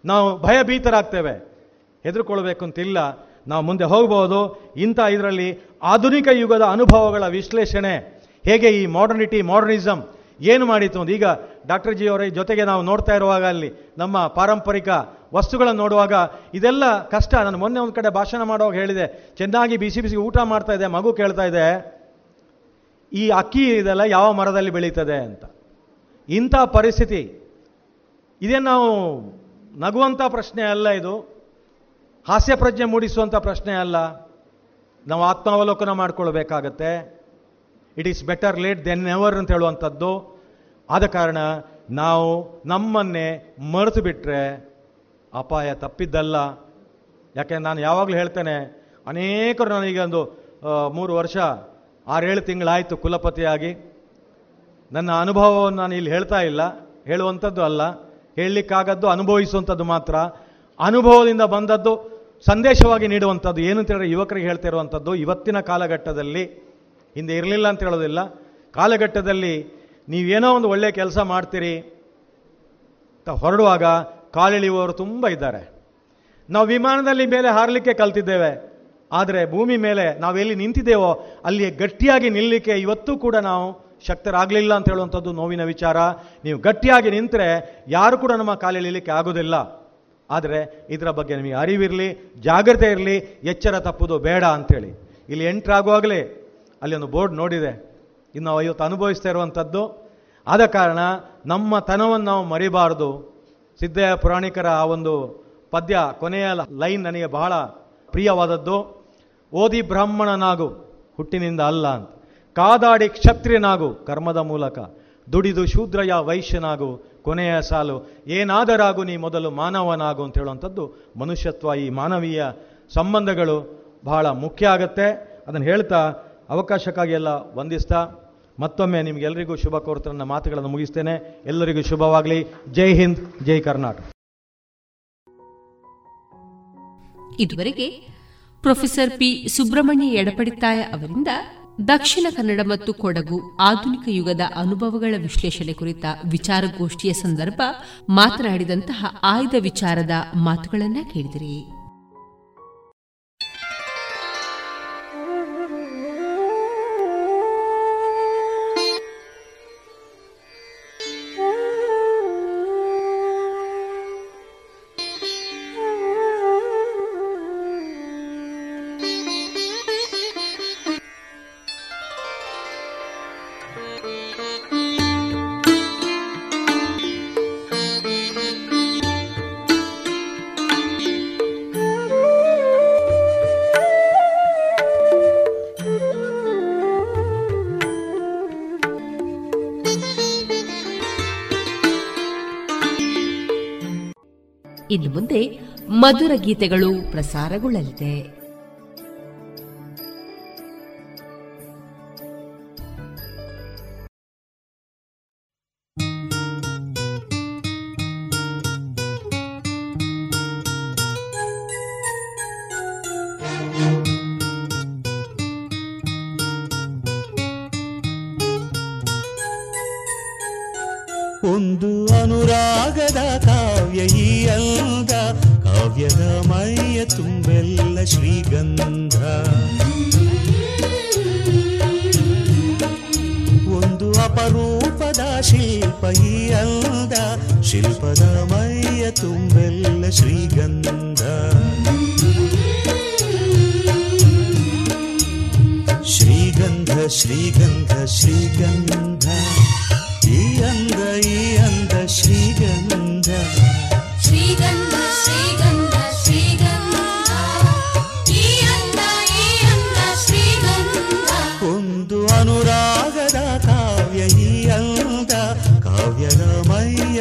ನಾವು ಭಯಭೀತರಾಗ್ತೇವೆ. ಹೆದರ್ಕೊಳ್ಬೇಕು ಅಂತಿಲ್ಲ ನಾವು ಮುಂದೆ ಹೋಗ್ಬೋದು. ಇಂಥ ಇದರಲ್ಲಿ ಆಧುನಿಕ ಯುಗದ ಅನುಭವಗಳ ವಿಶ್ಲೇಷಣೆ ಹೇಗೆ ಈ ಮಾಡರ್ನಿಟಿ ಮಾಡರ್ನಿಸಮ್ ಏನು ಮಾಡಿತು ಅಂತ ಈಗ ಡಾಕ್ಟರ್ ಜಿ ಅವರ ಜೊತೆಗೆ ನಾವು ನೋಡ್ತಾ ಇರುವಾಗ ಅಲ್ಲಿ ನಮ್ಮ ಪಾರಂಪರಿಕ ವಸ್ತುಗಳನ್ನು ನೋಡುವಾಗ ಇದೆಲ್ಲ ಕಷ್ಟ. ನಾನು ಮೊನ್ನೆ ಒಂದು ಕಡೆ ಭಾಷಣ ಮಾಡುವಾಗ ಹೇಳಿದೆ, ಚೆನ್ನಾಗಿ ಬಿಸಿ ಬಿಸಿ ಊಟ ಮಾಡ್ತಾ ಇದೆ, ಮಗು ಕೇಳ್ತಾ ಇದೆ. ಈ ಅಕ್ಕಿ ಇದೆಲ್ಲ ಯಾವ ಮರದಲ್ಲಿ ಬೆಳೀತದೆ ಅಂತ. ಇಂಥ ಪರಿಸ್ಥಿತಿ. ಇದೇ ನಾವು ನಗುವಂಥ ಪ್ರಶ್ನೆ ಅಲ್ಲ ಇದು. ಹಾಸ್ಯ ಪ್ರಜ್ಞೆ ಮೂಡಿಸುವಂಥ ಪ್ರಶ್ನೆ ಅಲ್ಲ. ನಾವು ಆತ್ಮಾವಲೋಕನ ಮಾಡ್ಕೊಳ್ಬೇಕಾಗತ್ತೆ. It is better late than never ಅಂತ ಹೇಳುವಂಥದ್ದು. ಆದ ಕಾರಣ ನಾವು ನಮ್ಮನ್ನೇ ಮರೆತು ಬಿಟ್ಟರೆ ಅಪಾಯ ತಪ್ಪಿದ್ದಲ್ಲ. ಯಾಕೆ ನಾನು ಯಾವಾಗಲೂ ಹೇಳ್ತೇನೆ, ಅನೇಕರು ನನಗೆ ಒಂದು ಮೂರು ವರ್ಷ, ಆರೇಳು ತಿಂಗಳಾಯಿತು ಕುಲಪತಿಯಾಗಿ. ನನ್ನ ಅನುಭವವನ್ನು ನಾನು ಇಲ್ಲಿ ಹೇಳ್ತಾ ಇಲ್ಲ, ಹೇಳುವಂಥದ್ದು ಅಲ್ಲ. ಹೇಳಲಿಕ್ಕಾಗದ್ದು ಅನುಭವಿಸುವಂಥದ್ದು ಮಾತ್ರ. ಅನುಭವದಿಂದ ಬಂದದ್ದು ಸಂದೇಶವಾಗಿ ನೀಡುವಂಥದ್ದು. ಏನು ಅಂತ ಹೇಳಿದ್ರೆ ಯುವಕರಿಗೆ ಹೇಳ್ತಾ ಇರುವಂಥದ್ದು, ಇವತ್ತಿನ ಕಾಲಘಟ್ಟದಲ್ಲಿ ಹಿಂದೆ ಇರಲಿಲ್ಲ ಅಂತ ಹೇಳೋದಿಲ್ಲ. ಕಾಲಘಟ್ಟದಲ್ಲಿ ನೀವೇನೋ ಒಂದು ಒಳ್ಳೆಯ ಕೆಲಸ ಮಾಡ್ತೀರಿ ಹೊರಡುವಾಗ ಕಾಲಿಳಿಯುವವರು ತುಂಬ ಇದ್ದಾರೆ. ನಾವು ವಿಮಾನದಲ್ಲಿ ಮೇಲೆ ಹಾರಲಿಕ್ಕೆ ಕಲ್ತಿದ್ದೇವೆ. ಆದರೆ ಭೂಮಿ ಮೇಲೆ ನಾವೆಲ್ಲಿ ನಿಂತಿದ್ದೇವೋ ಅಲ್ಲಿ ಗಟ್ಟಿಯಾಗಿ ನಿಲ್ಲಲಿಕ್ಕೆ ಇವತ್ತೂ ಕೂಡ ನಾವು ಶಕ್ತರಾಗಲಿಲ್ಲ ಅಂತ ಹೇಳುವಂಥದ್ದು ನೋವಿನ ವಿಚಾರ. ನೀವು ಗಟ್ಟಿಯಾಗಿ ನಿಂತರೆ ಯಾರು ಕೂಡ ನಮ್ಮ ಕಾಲಿಳಿಲಿಕ್ಕೆ ಆಗೋದಿಲ್ಲ. ಆದರೆ ಇದರ ಬಗ್ಗೆ ನಿಮಗೆ ಅರಿವಿರಲಿ, ಜಾಗ್ರತೆ ಇರಲಿ, ಎಚ್ಚರ ತಪ್ಪುದು ಬೇಡ ಅಂಥೇಳಿ ಇಲ್ಲಿ ಎಂಟ್ರಾಗುವಾಗಲೇ ಅಲ್ಲಿ ಒಂದು ಬೋರ್ಡ್ ನೋಡಿದೆ. ಇನ್ನು ನಾವು ಇವತ್ತು ಅನುಭವಿಸ್ತಾ ಇರುವಂಥದ್ದು. ಆದ ಕಾರಣ ನಮ್ಮ ತನವನ್ನು ನಾವು ಮರಿಬಾರದು. ಸಿದ್ದಯ್ಯ ಪುರಾಣಿಕರ ಆ ಒಂದು ಪದ್ಯ ಕೊನೆಯ ಲೈನ್ ನನಗೆ ಬಹಳ ಪ್ರಿಯವಾದದ್ದು. ಓದಿ ಬ್ರಾಹ್ಮಣನಾಗು, ಹುಟ್ಟಿನಿಂದ ಅಲ್ಲ ಅಂತ. ಕಾದಾಡಿ ಕ್ಷತ್ರಿಯನಾಗು, ಕರ್ಮದ ಮೂಲಕ. ದುಡಿದು ಶೂದ್ರಯ ವೈಶ್ಯನಾಗು, ಕೊನೆಯ ಸಾಲು. ಏನಾದರಾಗು ನೀ ಮೊದಲು ಮಾನವನಾಗು ಅಂತ ಹೇಳುವಂಥದ್ದು ಮನುಷ್ಯತ್ವ ಈ ಮಾನವೀಯ ಸಂಬಂಧಗಳು ಬಹಳ ಮುಖ್ಯ ಆಗತ್ತೆ. ಅದನ್ನು ಹೇಳ್ತಾ ಅವಕಾಶಕ್ಕಾಗಿ ಎಲ್ಲ ವಂದಿಸ್ತಾ ಮತ್ತೊಮ್ಮೆ ನಿಮಗೆಲ್ಲರಿಗೂ ಶುಭ ಕೋರ್ತ ನನ್ನ ಮಾತುಗಳನ್ನು ಮುಗಿಸ್ತೇನೆ. ಎಲ್ಲರಿಗೂ ಶುಭವಾಗಲಿ. ಜೈ ಹಿಂದ್, ಜೈ ಕರ್ನಾಟಕ. ಇದುವರೆಗೆ ಪ್ರೊಫೆಸರ್ ಪಿ. ಸುಬ್ರಹ್ಮಣ್ಯ ಎಡಪಡಿತಾಯ ಅವರಿಂದ ದಕ್ಷಿಣ ಕನ್ನಡ ಮತ್ತು ಕೊಡಗು ಆಧುನಿಕ ಯುಗದ ಅನುಭವಗಳ ವಿಶ್ಲೇಷಣೆ ಕುರಿತ ವಿಚಾರಗೋಷ್ಠಿಯ ಸಂದರ್ಭ ಮಾತನಾಡಿದಂತಹ ಆಯ್ದ ವಿಚಾರದ ಮಾತುಗಳನ್ನ ಕೇಳಿದಿರಿ. ಮಧುರ ಗೀತೆಗಳು ಪ್ರಸಾರಗೊಳ್ಳಲಿದೆ.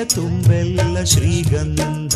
ತುಂಬೆಲ್ಲ ಶ್ರೀಗಂಧ.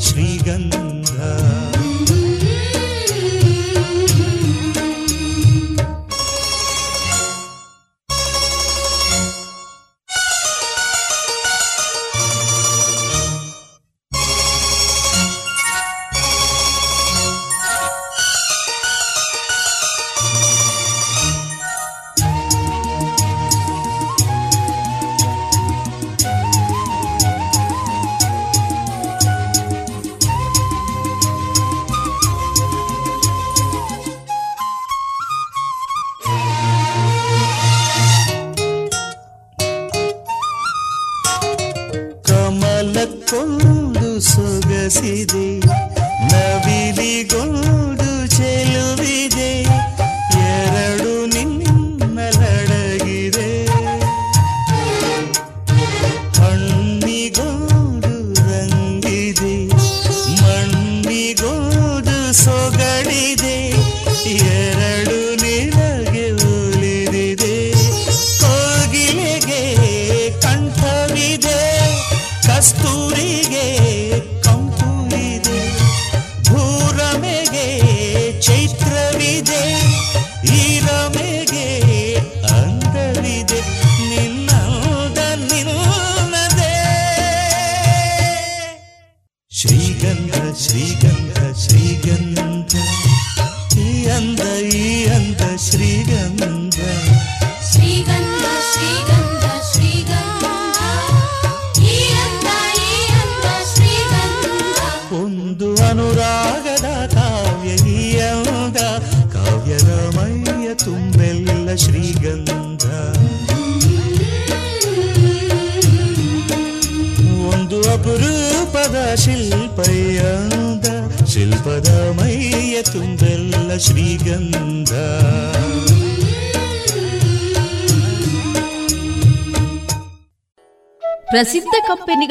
ತುಂಬೆಲ್ಲ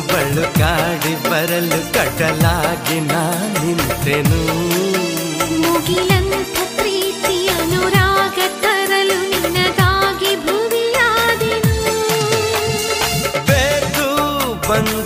ಬಳು ಕಾಡಿ ಬರಲು ಕಟಲಾಗಿ ನಾ ನಿಂತೆನು. ಮುಗಿಲಂತ ಪ್ರೀತಿ ಅನುರಾಗ ತರಲು ನಿನ್ನದಾಗಿ ಭುವಿಯಾದೆನು. ಬೇಕು ಬಂದು